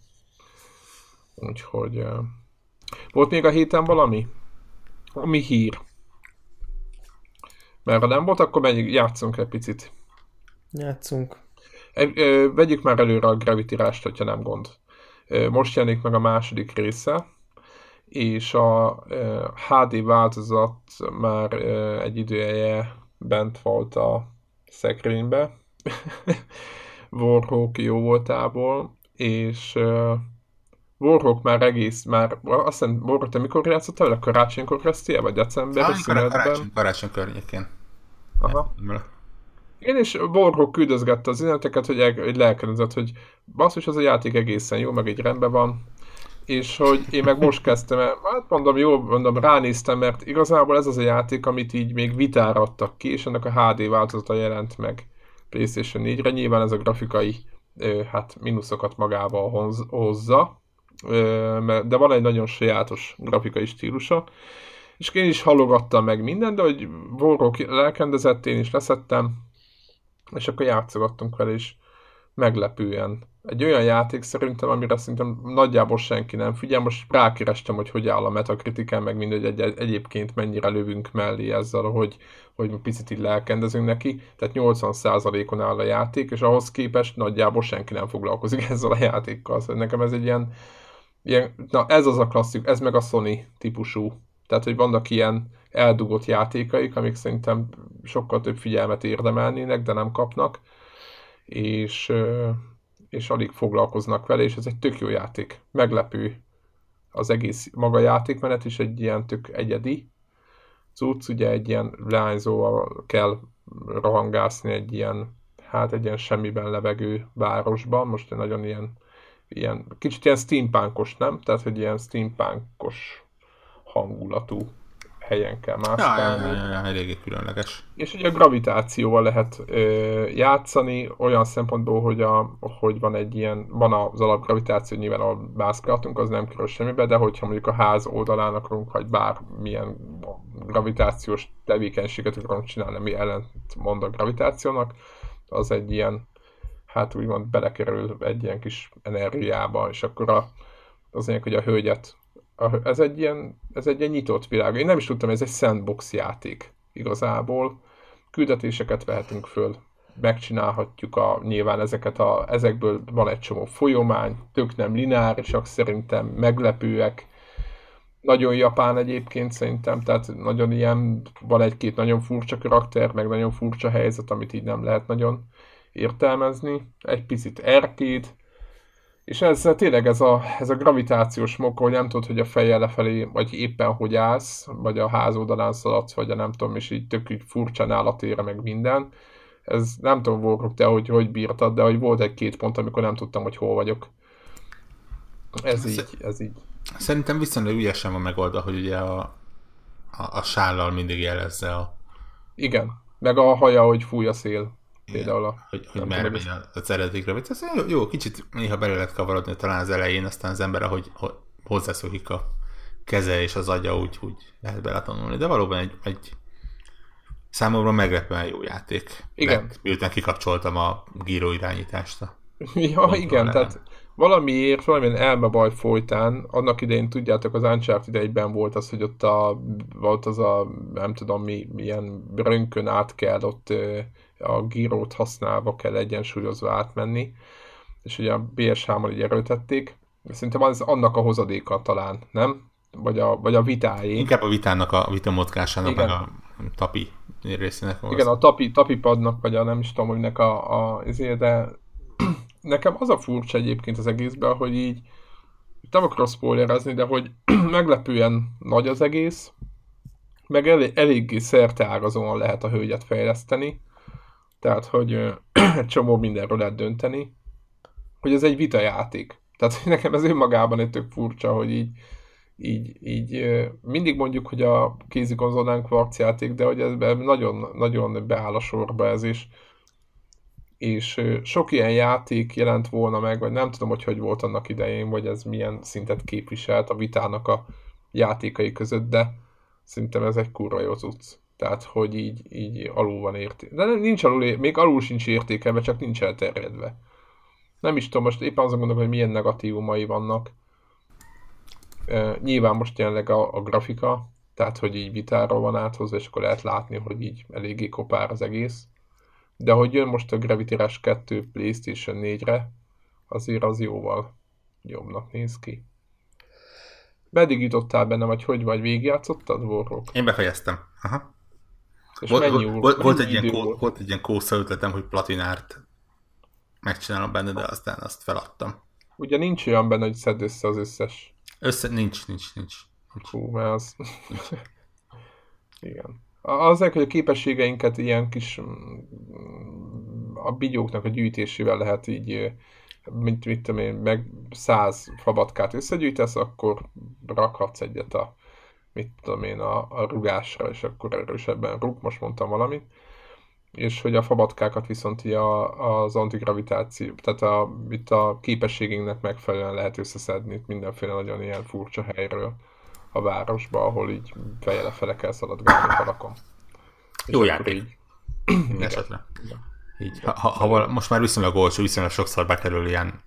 Úgyhogy uh, volt még a héten valami? Ami hír. Mert ha nem volt, akkor menjünk, játszunk egy picit. Játszunk. E, e, vegyük már előre a gravitírást, hogyha nem gond. E, most jelenik meg a második része, és a e, HD változat már e, egy idője bent volt a szekrénybe, Warhawk jó voltából, és uh, Warhawk már egész, már azt hiszem, Warhawk, te mikor játszottál vele? Karácsonykor kezdtél, vagy december? Ah, karácsony, karácsony környékén. Aha. Én is Warhawk küldözgette az üzeneteket, hogy, hogy lelkedezett, hogy basszus, az a játék egészen jó, meg egy rendben van, és hogy én meg most kezdtem el, hát mondom, jó, mondom, ránéztem, mert igazából ez az a játék, amit így még vitára adtak ki, és ennek a HD változata jelent meg PlayStation 4-re. Nyilván ez a grafikai hát mínuszokat magával hoz, hozza, de van egy nagyon sajátos grafikai stílusa, és én is halogattam meg mindent, de hogy Warrock lelkendezett, én is leszettem, és akkor játszogattunk vele is. Meglepően. Egy olyan játék szerintem, amire szerintem nagyjából senki nem figyel. Most rákerestem, hogy hogy áll a metakritiken, meg mindegy egy, egyébként mennyire lövünk mellé ezzel, hogy, hogy picit így lelkendezünk neki. Tehát 80%-on áll a játék, és ahhoz képest nagyjából senki nem foglalkozik ezzel a játékkal. Szóval nekem ez egy ilyen, ilyen na ez az a klasszik, ez meg a Sony típusú. Tehát, hogy vannak ilyen eldugott játékaik, amik szerintem sokkal több figyelmet érdemelnének, de nem kapnak és, és alig foglalkoznak vele, és ez egy tök jó játék. Meglepő az egész maga játékmenet is egy ilyen tök egyedi cucc, ugye egy ilyen leányzóval kell rohangászni egy ilyen, hát egy ilyen semmiben levegő városban, most egy nagyon ilyen, ilyen kicsit ilyen steampunkos, nem? Tehát, hogy ilyen steampunkos hangulatú helyen kell mászkálni. Ja, ja, ja, ja, eléggé különleges. És ugye a gravitációval lehet ö, játszani, olyan szempontból, hogy, a, hogy van egy ilyen, van az alapgravitáció, nyilván ahol mászkáltunk, az nem kerül semmibe, de hogyha mondjuk a ház oldalán akarunk, vagy bármilyen gravitációs tevékenységet akarunk csinálni, ami ellent mond a gravitációnak, az egy ilyen, hát úgymond belekerül egy ilyen kis energiába, és akkor a, az lényeg, hogy a hölgyet ez egy, ilyen, ez egy ilyen nyitott világ. Én nem is tudtam, ez egy sandbox játék igazából. Küldetéseket vehetünk föl, megcsinálhatjuk a, nyilván ezeket a, ezekből van egy csomó folyomány, tök nem lineárisak szerintem, meglepőek, nagyon japán egyébként szerintem, tehát nagyon ilyen, van egy-két nagyon furcsa karakter, meg nagyon furcsa helyzet, amit így nem lehet nagyon értelmezni. Egy picit arcade, és ez tényleg ez a, ez a gravitációs mok, hogy nem tudod, hogy a fejjel lefelé, vagy éppen hogy állsz, vagy a ház oldalán szaladsz, vagy a nem tudom, és így tök így furcsán állatére meg minden. Ez nem tudom, Warrock, te hogy, hogy bírtad, de hogy volt egy-két pont, amikor nem tudtam, hogy hol vagyok. Ez így, ez így. Szerintem viszonylag ügyesen van megoldva, hogy ugye a, a, a sállal mindig jelezze a... Igen, meg a haja, hogy fúj a szél. Például a... Hogy, hogy merre megy az eredeti Ez jó, jó, kicsit néha bele lehet kavarodni talán az elején, aztán az ember, ahogy hozzászokik a keze és az agya, úgy, úgy lehet beletanulni. De valóban egy, egy számomra meglepően jó játék. Igen. Mert, miután kikapcsoltam a gíró irányítást. A ja, igen, tehát valamiért, valamilyen elmebaj folytán, annak idején tudjátok, az Uncharted idejében volt az, hogy ott a, volt az a, nem tudom mi, milyen rönkön át kell ott a gírót használva kell egyensúlyozva átmenni, és ugye a BSH-mal így erőltették. Szerintem az annak a hozadéka talán, nem? Vagy a, vagy a vitáé. Inkább a vitának, a vita mozgásának, meg a tapi részének. Igen, a tapi, tapi padnak, vagy a nem is tudom, hogy nek a, a ezért, de nekem az a furcsa egyébként az egészben, hogy így nem akarok spoilerezni, de hogy meglepően nagy az egész, meg elég, eléggé szerteágazóan lehet a hölgyet fejleszteni, tehát, hogy egy csomó mindenről lehet dönteni, hogy ez egy vitajáték. Tehát nekem ez önmagában egy tök furcsa, hogy így, így, így mindig mondjuk, hogy a kézikonzolán kvarcjáték, de hogy ez nagyon, nagyon beáll a sorba ez is. És sok ilyen játék jelent volna meg, vagy nem tudom, hogy hogy volt annak idején, vagy ez milyen szintet képviselt a vitának a játékai között, de szerintem ez egy kurva jó cucc. Tehát, hogy így, így alul van értéke. De nincs alul, még alul sincs értékelve, csak nincs elterjedve. Nem is tudom, most éppen azon gondolom, hogy milyen negatívumai vannak. E, nyilván most jelenleg a, a grafika, tehát, hogy így vitáról van áthozva, és akkor lehet látni, hogy így eléggé kopár az egész. De hogy jön most a Gravity Rush 2 PlayStation 4-re, azért az jóval jobbnak néz ki. Meddig jutottál benne, vagy hogy vagy végigjátszottad, Warrock? Én befejeztem. Aha. És volt, mennyi volt, volt, egy ilyen, kó, volt egy ilyen kósza ötletem, hogy platinárt megcsinálom benne, de aztán azt feladtam. Ugye nincs olyan benne, hogy szedd össze az összes. Össze, nincs, nincs, nincs. Hú, mert az... Igen. Azért, hogy a képességeinket ilyen kis a bigyóknak a gyűjtésével lehet így, mint mit tudom én, meg száz fabatkát összegyűjtesz, akkor rakhatsz egyet a mit tudom én, a, a rugásra, és akkor erősebben rúg, most mondtam valamit, és hogy a fabatkákat viszont a, az antigravitáció, tehát a, itt a képességünknek megfelelően lehet összeszedni mindenféle nagyon ilyen furcsa helyről a városba, ahol így fejele fele kell szaladgálni falakon. Jó játék. Így... esetre. Igen. Így, ha, ha, ha, most már viszonylag olcsó, viszonylag sokszor bekerül ilyen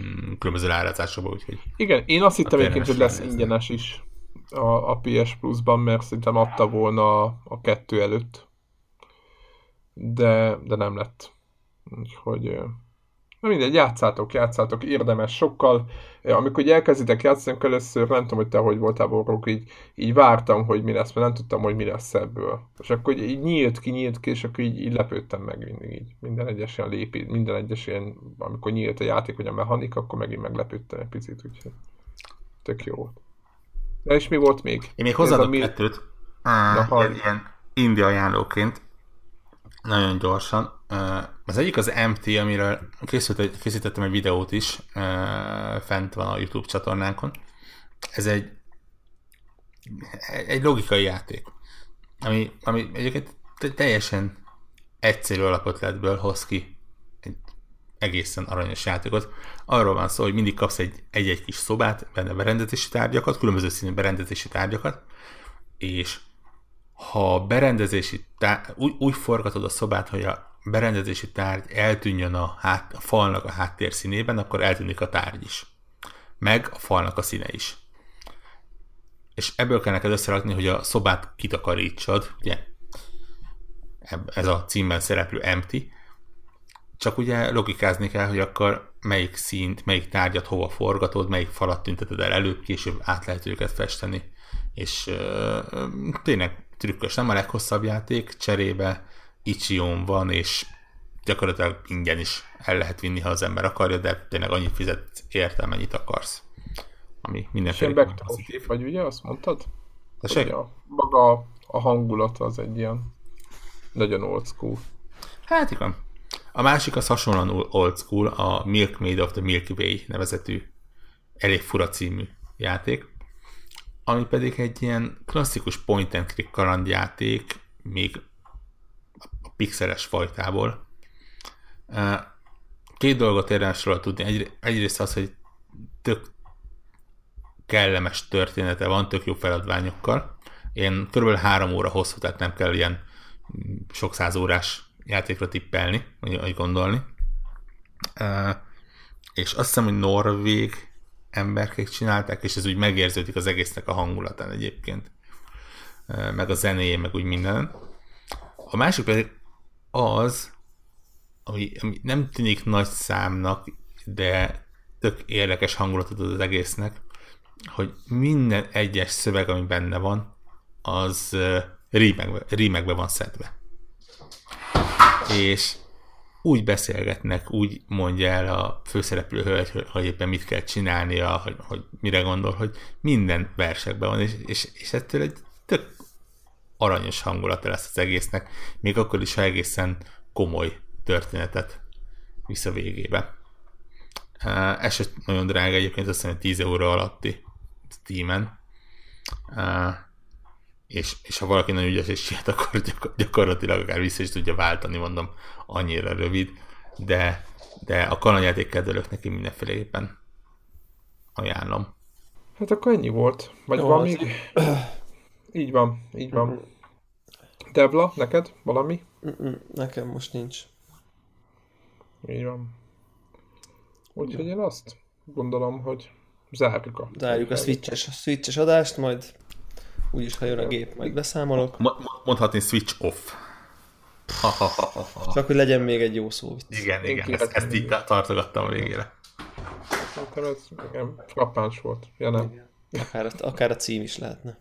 mm, különböző árazásokba, úgyhogy... Igen, én azt hittem egyébként, hogy lesz ingyenes is a, a PS Plus-ban, mert szerintem adta volna a, a kettő előtt. De, de nem lett. Úgyhogy Na mindegy, játszátok, játszátok, érdemes sokkal. Amikor így elkezditek játszani, először nem tudom, hogy te hogy voltál borúk, így, így vártam, hogy mi lesz, mert nem tudtam, hogy mi lesz ebből. És akkor így, így nyílt ki, nyílt ki, és akkor így, így lepődtem meg mindig így. Minden egyes ilyen lépi, minden egyes ilyen, amikor nyílt a játék, vagy a mechanika, akkor megint meglepődtem egy picit, úgyhogy tök jó volt. De és mi volt még? Én még hozzáadok mi... kettőt. Ah, ilyen, ilyen India ajánlóként. Nagyon gyorsan. Az egyik az MT, amiről készült, készítettem egy videót is, fent van a YouTube csatornánkon. Ez egy, egy logikai játék, ami, ami egyébként teljesen egyszerű alapötletből hoz ki egészen aranyos játékot. Arról van szó, hogy mindig kapsz egy, egy-egy kis szobát, benne berendezési tárgyakat, különböző színű berendezési tárgyakat, és ha berendezési tár- úgy, úgy forgatod a szobát, hogy a berendezési tárgy eltűnjön a, hát, a falnak a háttér színében, akkor eltűnik a tárgy is. Meg a falnak a színe is. És ebből kell neked összerakni, hogy a szobát kitakarítsad, ugye ez a címben szereplő empty, csak ugye logikázni kell, hogy akkor melyik színt, melyik tárgyat hova forgatod, melyik falat tünteted el előbb, később át lehet őket festeni. És euh, tényleg trükkös, nem a leghosszabb játék, cserébe Ichion van, és gyakorlatilag ingyen is el lehet vinni, ha az ember akarja, de tényleg annyit fizet érte, mennyit akarsz. Ami mindenféle pozitív. vagy ugye, azt mondtad? Hogy a, maga a hangulat az egy ilyen nagyon old school. Hát igen. A másik az hasonlóan old school, a Milkmaid of the Milky Way nevezetű elég fura című játék, ami pedig egy ilyen klasszikus point and click kalandjáték, még pixeles fajtából. Két dolgot érdemes róla tudni. Egy, egyrészt az, hogy tök kellemes története van, tök jó feladványokkal. Én kb. három óra hosszú, tehát nem kell ilyen sok száz órás játékra tippelni, vagy gondolni. És azt hiszem, hogy norvég emberkék csinálták, és ez úgy megérződik az egésznek a hangulatán egyébként. Meg a zenéjén, meg úgy minden. A másik pedig az, ami, ami nem tűnik nagy számnak, de tök érdekes hangulatot ad az egésznek, hogy minden egyes szöveg, ami benne van, az rímekbe, rímekbe van szedve. És úgy beszélgetnek, úgy mondja el a főszereplő hölgy, hogy, éppen mit kell csinálnia, hogy, hogy mire gondol, hogy minden versekben van, és, és, és ettől egy tök aranyos hangulata lesz az egésznek, még akkor is, ha egészen komoly történetet visz a végébe. Ez nagyon drága egyébként, azt hiszem 10 euró alatti Steam-en. És, és ha valaki nagyon ügyes és siet, akkor gyakorlatilag akár vissza is tudja váltani, mondom, annyira rövid, de, de a kalandjáték kedvelők neki mindenféleképpen ajánlom. Hát akkor ennyi volt. Vagy Jó, van még? Így van, így van. Mm-hmm. Devla, neked valami? Mm-mm, nekem most nincs. Így van. Úgyhogy én azt gondolom, hogy zárjuk a... Zárjuk a switches, a switches adást, majd úgyis, ha jön a gép, majd beszámolok. Mondhatni switch off. Csak, hogy legyen még egy jó szó. Igen, igen, ezt, ezt így tartogattam a végére. Szerintem ez igen, frappáns volt. Ja, nem. Akár, akár a cím is lehetne.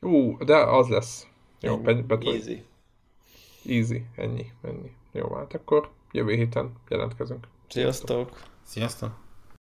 Ú, de az lesz. Jó, bet, bet, Easy. Easy, ennyi, ennyi. Jó, hát akkor jövő héten jelentkezünk. Sziasztok! Sziasztok!